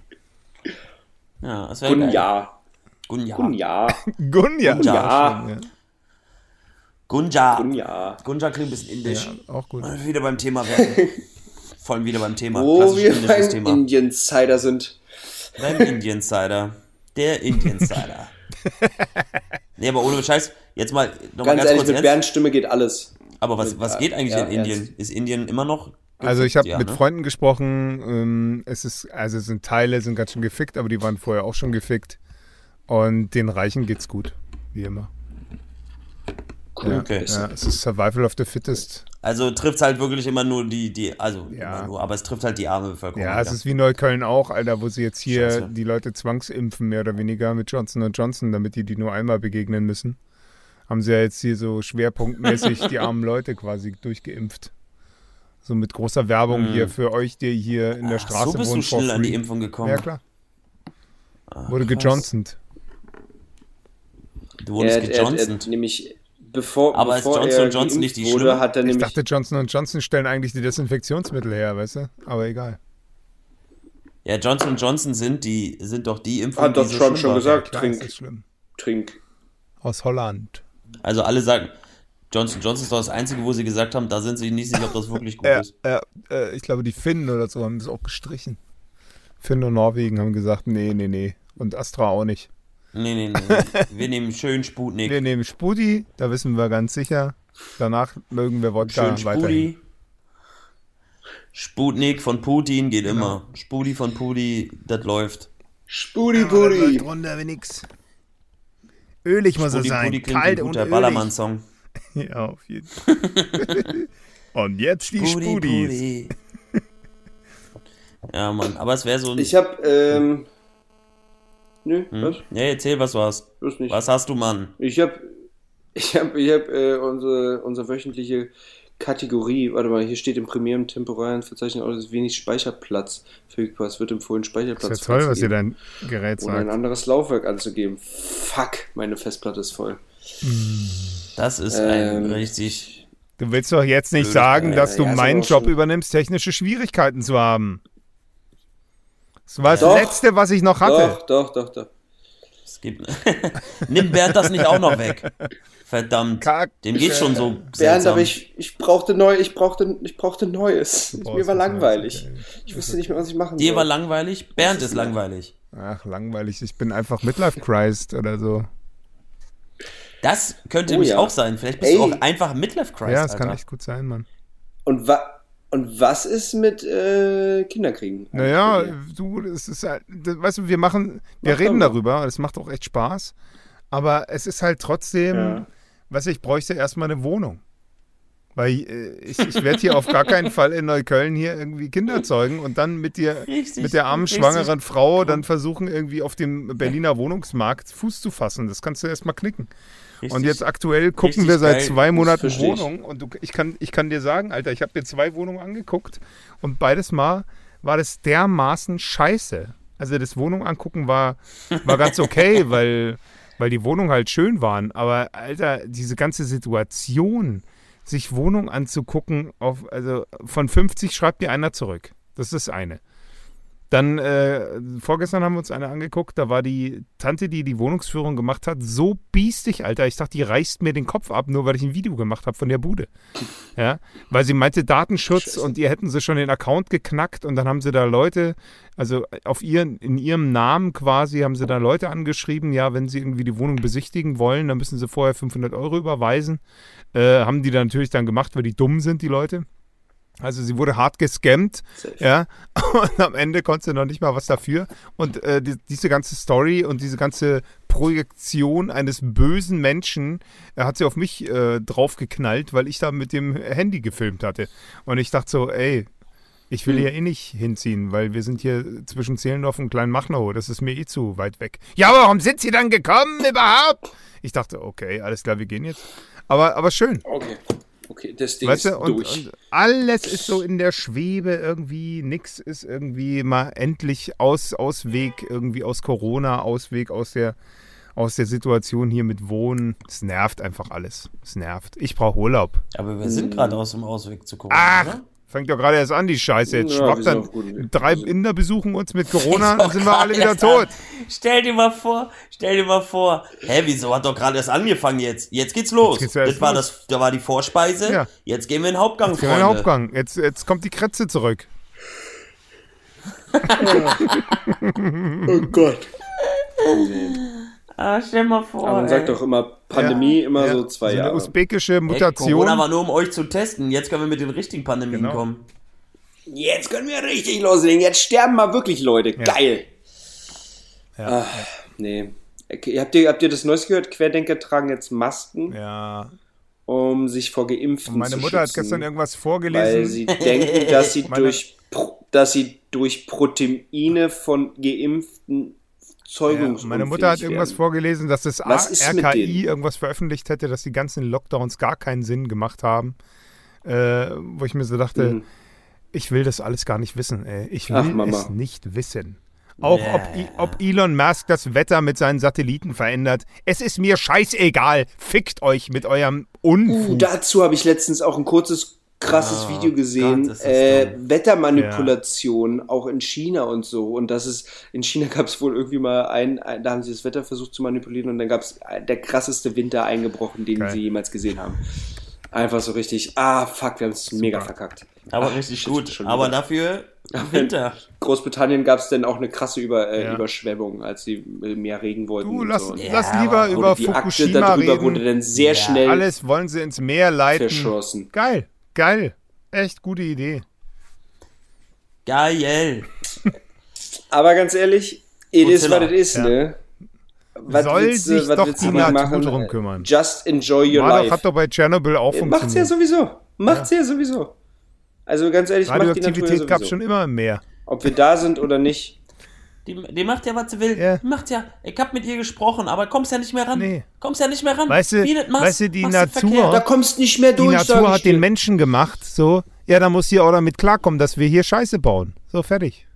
Ja, das wäre. Gunja. Gunja. Gunja. Gunja. Gunja. Ja, ja. Gunja. Gunja. Gunja klingt ein bisschen indisch. ja, auch gut. Wieder beim Thema werden. Vor allem wieder beim Thema. Wo Klassisch wir indisches beim Thema. Indian Cider sind. Beim Indian Cider. Der Indian Cider. nee, aber ohne Scheiß, jetzt mal nochmal Ganz ganz, ehrlich, kurz mit. Bernds Stimme geht alles. Aber was, was geht eigentlich ja, in Indien? ernst. Ist Indien immer noch? Also ich habe Ja, mit ne? Freunden gesprochen, ähm, es ist, also es sind Teile, sind ganz schön gefickt, aber die waren vorher auch schon gefickt. Und den Reichen geht's gut, wie immer. Cool. Okay. ja, es ist Survival of the Fittest. Also trifft halt wirklich immer nur die, die also Ja. nur, aber es trifft halt die arme Bevölkerung. Ja, es ist wie Neukölln auch, Alter, wo sie jetzt hier Scheiße. die Leute zwangsimpfen, mehr oder weniger mit Johnson Johnson, damit die die nur einmal begegnen müssen. haben sie ja jetzt hier so schwerpunktmäßig die armen Leute quasi durchgeimpft. So mit großer Werbung hier für euch, die hier in der Straße Hm. so bist wohnen. du schnell an die. Impfung gekommen. Ja, klar. Ah, Wurde gejohnsont. Du wurdest Er- er- er- gejohnsont. nämlich bevor, Aber ist bevor Johnson er Johnson geimpft nicht die wurde, schlimme? hat er Ich nämlich dachte, Johnson Johnson stellen eigentlich die Desinfektionsmittel her, weißt du? Aber egal. Ja, Johnson Johnson sind die sind doch die Impfungen, Hat doch Trump schon gesagt. Klar, Trink. ist das schlimm. Trink. Aus Holland. Also alle sagen, Johnson Johnson ist doch das Einzige, wo sie gesagt haben, da sind sie nicht sicher, ob das wirklich gut Ja, ist. ja, äh, ich glaube, die Finnen oder so haben das auch gestrichen. Finnen und Norwegen haben gesagt, nee, nee, nee. Und Astra auch nicht. Nee, nee, nee. Wir nehmen schön Sputnik. Wir nehmen Spudi, da wissen wir ganz sicher. Danach mögen wir Wodka schön weiterhin. Spudi. Sputnik von Putin geht Genau. immer. Spudi von Pudi, das läuft. Spudi Pudi. runter wie nix. Ölig muss Spudi er sein. Pudi klingt Kalt ein und guter ölig. Ballermann-Song. Ja, auf jeden Fall. und jetzt die Pudi, Spudis. Pudi. Ja, Mann, aber es wäre so ein. Ich hab, ähm. Nö, Hm? was? Ja, erzähl, was du hast. Was nicht. Was hast du, Mann? Ich hab, ich hab, ich hab äh, unsere, unsere wöchentliche Kategorie, warte mal, hier steht im Premium temporären Verzeichnis auch, dass wenig Speicherplatz verfügbar. Es wird empfohlen, Ist Speicherplatz ja toll, was freizugeben dein Gerät oder ein sagt. anderes Laufwerk anzugeben. Fuck, meine Festplatte ist voll. Das ist ein Ähm, richtig. Du willst doch jetzt nicht sagen, dass du Ja, meinen Job schon- übernimmst, technische Schwierigkeiten zu haben. Das war das Doch. Letzte, was ich noch hatte. Doch, doch, doch, doch. Es gibt, Nimm Bernd das nicht auch noch weg. Verdammt. Kack. Dem geht's schon so Bernd, seltsam. aber ich, ich brauchte neu, ich brauchte, ich brauchte Neues. Boah, Mir war langweilig. nice, Ich wusste nicht mehr, was ich machen Dir soll. war langweilig, Bernd ist langweilig. Ach, langweilig. Ich bin einfach Midlife Christ oder so. Das könnte Oh nämlich ja. auch sein. Vielleicht bist Ey. du auch einfach Midlife Christ, ja, das Alter. kann echt gut sein, Mann. Und, wa und was ist mit äh, Kinderkriegen? Naja, Ja. du, es ist halt, das- weißt du, wir machen, wir Macht reden darüber, es macht auch echt Spaß. Aber es ist halt trotzdem, Ja. was ich bräuchte erstmal eine Wohnung. Weil äh, ich, ich werde hier auf gar keinen Fall in Neukölln hier irgendwie Kinder zeugen und dann mit dir, Richtig, mit der armen richtig. schwangeren Frau dann versuchen, irgendwie auf dem Berliner Wohnungsmarkt Fuß zu fassen. Das kannst du erstmal knicken. Richtig. Und jetzt aktuell gucken wir seit zwei Monaten. Wohnungen und du, ich, kann, ich kann dir sagen, Alter, ich habe mir zwei Wohnungen angeguckt und beides Mal war das dermaßen scheiße. Also das Wohnung angucken war, war ganz okay, weil, weil die Wohnungen halt schön waren. Aber Alter, diese ganze Situation, sich Wohnung anzugucken, auf, also von 50 schreibt dir einer zurück. Das ist das eine. Dann, äh, vorgestern haben wir uns eine angeguckt, da war die Tante, die die Wohnungsführung gemacht hat, so biestig, Alter. Ich dachte, die reißt mir den Kopf ab, nur weil ich ein Video gemacht habe von der Bude. Ja, weil sie meinte Datenschutz Scheiße. und ihr hätten sie schon den Account geknackt und dann haben sie da Leute, also auf ihren, in ihrem Namen quasi, haben sie da Leute angeschrieben, ja, wenn sie irgendwie die Wohnung besichtigen wollen, dann müssen sie vorher 500 Euro überweisen. Äh, haben die dann natürlich dann gemacht, weil die dumm sind, die Leute. Also sie wurde hart gescammt, ja, und am Ende konnte sie noch nicht mal was dafür. Und äh, die, diese ganze Story und diese ganze Projektion eines bösen Menschen äh, hat sie auf mich äh, draufgeknallt, weil ich da mit dem Handy gefilmt hatte. Und ich dachte so, ey, ich will Hm. hier eh nicht hinziehen, weil wir sind hier zwischen Zehlendorf und Kleinmachnow. Das ist mir eh zu weit weg. Ja, aber warum sind Sie dann gekommen überhaupt? Ich dachte, okay, alles klar, wir gehen jetzt. Aber, aber schön. Okay. Okay, das Ding Weißt ist du, und, durch. und alles ist so in der Schwebe irgendwie, nix ist irgendwie mal endlich aus, Ausweg, irgendwie aus Corona, Ausweg aus der, aus der Situation hier mit Wohnen. Es nervt einfach alles. Es nervt. Ich brauche Urlaub. Aber wir sind gerade aus dem Ausweg zu Corona, Ach, oder? Fängt doch gerade erst an, die Scheiße. Jetzt Ja, schwappt dann drei Inder besuchen uns mit Corona, dann doch sind wir alle wieder an. tot. Stell dir mal vor, stell dir mal vor. Hä, wieso hat doch gerade erst angefangen jetzt? Jetzt geht's los. Jetzt geht's das war los. das, da war die Vorspeise. Ja. Jetzt gehen wir in den Hauptgang, Jetzt gehen wir in den Freunde. Hauptgang. Jetzt, jetzt kommt die Kretze zurück. Oh Gott. Ah, stell mal vor. Aber man ey. sagt doch immer, Pandemie immer Ja, so zwei so eine Jahre. usbekische Ey, Mutation. Corona war nur, um euch zu testen. Jetzt können wir mit den richtigen Pandemien Genau. kommen. Jetzt können wir richtig loslegen. Jetzt sterben mal wirklich Leute. Geil. Ja, Ah, nee. Habt ihr, habt ihr das Neues gehört? Querdenker tragen jetzt Masken, ja. um sich vor Geimpften Und meine zu Mutter hat gestern irgendwas Weil vorgelesen. sie denken, dass sie, Meine- durch, dass sie durch Proteine von Geimpften zeugungs meine Mutter hat irgendwas vorgelesen, dass das RKI irgendwas veröffentlicht hätte, dass die ganzen Lockdowns gar keinen Sinn gemacht haben. Äh, wo ich mir so dachte, Mhm. ich will das alles gar nicht wissen. Ey. Ich will Ach, es nicht wissen. Auch ob, I- ob Elon Musk das Wetter mit seinen Satelliten verändert. Es ist mir scheißegal. Fickt euch mit eurem Unfug. Uh, dazu habe ich letztens auch ein kurzes, krasses Oh Video gesehen. Gott, äh. Wettermanipulation, auch in China und so. Und das ist, in China gab es wohl irgendwie mal ein, ein, da haben sie das Wetter versucht zu manipulieren und dann gab es der krasseste Winter eingebrochen, den Geil. sie jemals gesehen haben. Einfach so richtig, ah, fuck, wir haben es mega verkackt. Aber Ach, richtig shit, gut. schon Aber wieder. dafür Winter. Großbritannien gab es dann auch eine krasse Über, äh, Ja. Überschwemmung, als sie äh, mehr Regen wollten. Du, lass, so. Lass Ja, lieber über die Akte Fukushima darüber wurde reden. dann sehr Ja, schnell Alles wollen sie ins Meer leiten. verschossen. Geil, geil. Echt gute Idee. Geil. Aber ganz ehrlich, it is what it is, Ja. ne? Was Soll willst sich was doch Natur machen? drum kümmern. Just enjoy your doch, life. hat doch bei Tschernobyl auch Macht's ja funktioniert. sowieso. Macht's ja, sowieso. Also ganz ehrlich, macht die Natur ja Radioaktivität gab es sowieso. schon immer im Meer. Ob wir da sind oder nicht. Die, die macht ja, was sie will. Ja. Die macht ja. Ich hab mit ihr gesprochen, aber kommst ja nicht mehr ran. Nee. Kommst ja nicht mehr ran. Weißt du- Wie das machst, weißt du, die Natur-. Da kommst nicht mehr Die durch, sag Natur hat den dir. Menschen gemacht, so. Ja, da muss sie auch damit klarkommen, dass wir hier Scheiße bauen. So, fertig.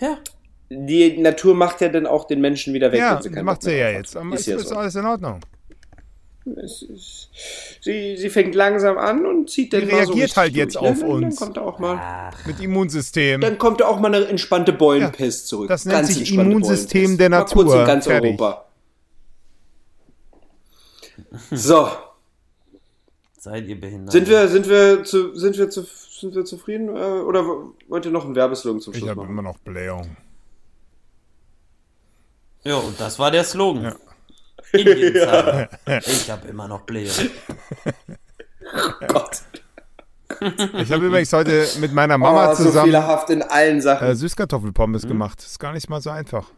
Ja. Die Natur macht ja dann auch den Menschen wieder weg. ja, macht sie ja jetzt. Ist ist, ja so. alles in Ordnung. Es ist- Sie, sie fängt langsam an und zieht dann Die mal so reagiert richtig halt jetzt durch, ne? auf Dann- uns. Dann kommt da auch mal, Mit Immunsystem. dann kommt da auch mal eine entspannte Beulenpest zurück. das nennt sich entspannte Immunsystem der Mal kurz Natur. in ganz Fertig. Europa. So, Seid ihr behindert. sind wir, sind wir, zu, sind wir, zu, sind wir zufrieden? äh, Oder wollt ihr noch einen Werbeslogan zum Ich Schluss habe machen? immer noch Blähung. Ja, und das war der Slogan. Indienzahler. Ich hab immer noch Blähung. Gott. Ich habe übrigens heute mit meiner Mama oh, so zusammen fehlerhaft in allen Sachen. äh, Süßkartoffelpommes gemacht. Ist gar nicht mal so einfach.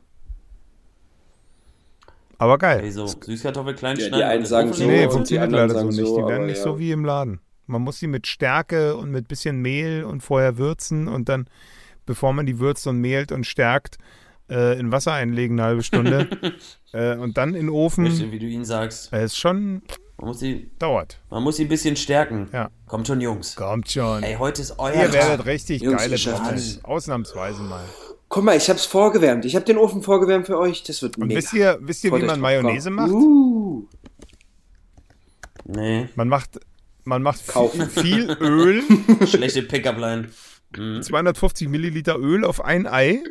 Aber geil. Wieso? Süßkartoffel klein Ja, die einen sagen so, Nee, funktioniert leider so nicht. so, Die werden nicht ja. so wie im Laden. Man muss sie mit Stärke und mit bisschen Mehl und vorher würzen und dann, bevor man die würzt und mehlt und stärkt, äh, in Wasser einlegen eine halbe Stunde äh, und dann in den Ofen. Richtig, wie du ihn sagst. Es ist schon Man muss sie, dauert. man muss sie ein bisschen stärken. Ja. Kommt schon, Jungs. Kommt schon. Ey, heute ist euer Ihr Tag. werdet richtig Jungs, geile das. Ausnahmsweise mal. Guck mal, ich hab's vorgewärmt. Ich hab den Ofen vorgewärmt für euch. Das wird Und mega. wisst ihr, wisst ihr wie man. Mayonnaise macht? Uh. Nee, Man macht, man macht viel, Kaufen. viel Öl, schlechte Pickup-Line. 250 Milliliter Öl auf ein Ei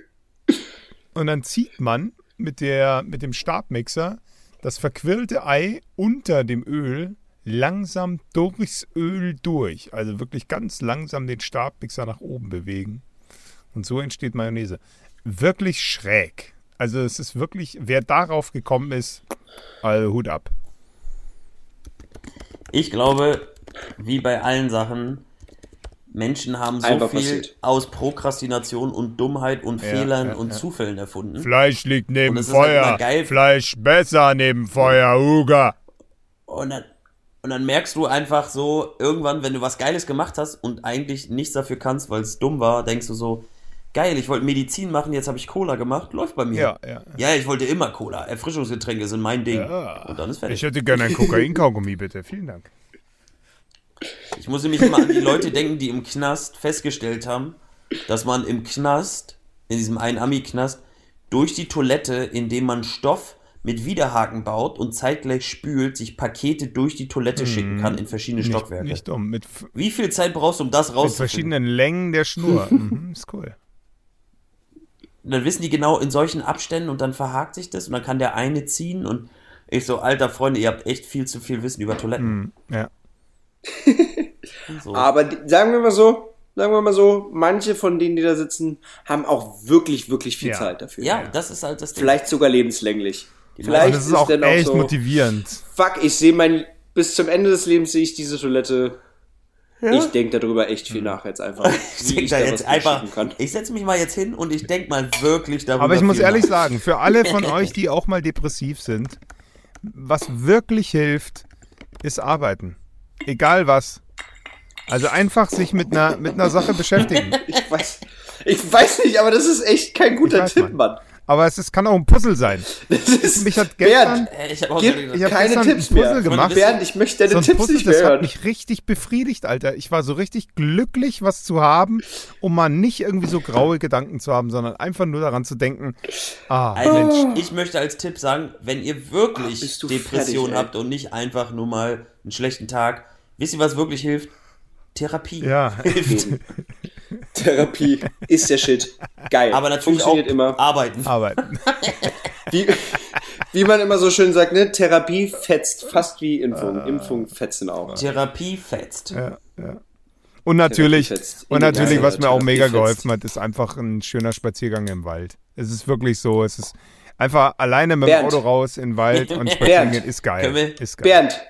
und dann zieht man mit, der, mit dem Stabmixer das verquirlte Ei unter dem Öl langsam durchs Öl durch. Also wirklich ganz langsam den Stabmixer nach oben bewegen. Und so entsteht Mayonnaise. Wirklich schräg. Also es ist wirklich, wer darauf gekommen ist, also Hut ab. Ich glaube, wie bei allen Sachen, Menschen haben so Einfach viel passiert. aus Prokrastination und Dummheit und Ja, Fehlern ja, und ja. Zufällen erfunden. Fleisch liegt neben halt Feuer. geil. Fleisch besser neben Feuer, Uga. Und dann, und dann merkst du einfach so, irgendwann, wenn du was Geiles gemacht hast und eigentlich nichts dafür kannst, weil es dumm war, denkst du so, geil, ich wollte Medizin machen, jetzt habe ich Cola gemacht, läuft bei mir. Ja, ja. Ja, ich wollte immer Cola. Erfrischungsgetränke sind mein Ding. Ja. Und dann ist Ich fertig. hätte gerne ein Kokain-Kaugummi, bitte. Vielen Dank. Ich muss nämlich immer an die Leute denken, die im Knast festgestellt haben, dass man im Knast, in diesem einen Ami-Knast, durch die Toilette, indem man Stoff mit Widerhaken baut und zeitgleich spült, sich Pakete durch die Toilette schicken kann in verschiedene Nicht, Stockwerke. nicht dumm. Mit, Wie viel Zeit brauchst du, um das mit rauszufinden? verschiedenen Längen der Schnur. mhm, ist cool. Und dann wissen die genau in solchen Abständen und dann verhakt sich das und dann kann der eine ziehen und ich so, alter Freunde, ihr habt echt viel zu viel Wissen über Toiletten. Mhm, ja. So. Aber die, sagen wir mal so, sagen wir mal so, manche von denen, die da sitzen, haben auch wirklich, wirklich viel Ja. Zeit dafür. ja, das ist halt das Ding. Vielleicht sogar lebenslänglich. Vielleicht das ist auch dann echt so, motivierend. fuck, ich sehe mein, bis zum Ende des Lebens sehe ich diese Toilette. Ich denke darüber echt viel nach jetzt einfach. Ich kann. ich setze mich mal jetzt hin und ich denke mal wirklich darüber. Aber ich muss ehrlich nach. sagen, für alle von euch, die auch mal depressiv sind, was wirklich hilft, ist arbeiten. Egal was. Also einfach sich mit einer, mit einer Sache beschäftigen. Ich weiß, ich weiß nicht, aber das ist echt kein guter Tipp, Mann. Mann. aber es ist, kann auch ein Puzzle sein. Das ist, Mich hat gestern, Bernd, Äh, Ich habe hab keine gestern Tipps ein Puzzle mehr. gemacht. Bernd, ich möchte deine so Tipps Puzzle, nicht das mehr hat hören. mich richtig befriedigt, Alter. Ich war so richtig glücklich, was zu haben, um mal nicht irgendwie so graue Gedanken zu haben, sondern einfach nur daran zu denken, ah, Also, ich möchte als Tipp sagen, wenn ihr wirklich Ach, bist du Depression fertig, habt und nicht einfach nur mal einen schlechten Tag, wisst ihr, was wirklich hilft? Therapie. ja. Hilft. Therapie ist der Shit. Geil. Aber natürlich auch Funktioniert immer. arbeiten. Arbeiten. Wie, wie man immer so schön sagt, ne? Therapie fetzt fast wie Impfung. Ah. Impfung fetzen auch. Therapie fetzt. Ja, ja. Und natürlich, Therapie fetzt. und natürlich, was mir auch mega geholfen hat, ist einfach ein schöner Spaziergang im Wald. Es ist wirklich so, es ist einfach alleine mit dem Bernd. Auto raus in den Wald und spazieren ist geil. Ist geil. Bernd,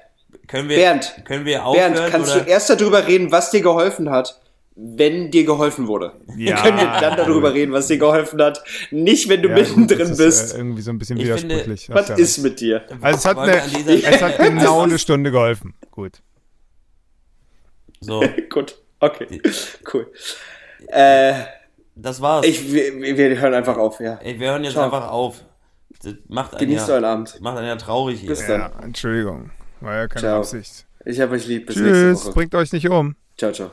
Können wir, Bernd. können wir aufhören? Bernd, kannst oder? du erst darüber reden, was dir geholfen hat, wenn dir geholfen wurde? Ja. Können wir dann darüber reden, was dir geholfen hat, nicht wenn du Ja, mittendrin das bist. Ist, äh, irgendwie so ein bisschen Ich finde, widersprüchlich. was Hast ja ist mit dir? Also es hat, eine, es hat genau eine Stunde geholfen. Gut. So, Gut, okay, cool. Äh, das war's. ich, wir, wir hören einfach auf, ja. Ey, wir hören jetzt Ciao. einfach auf. Das macht einen Genießt ja, euren Abend. macht einen ja traurig hier. Bis dann. Ja, Entschuldigung. War ja keine Ciao. Absicht. Ich hab euch lieb. Bis nächste Tschüss, Woche. bringt euch nicht um. Ciao, ciao.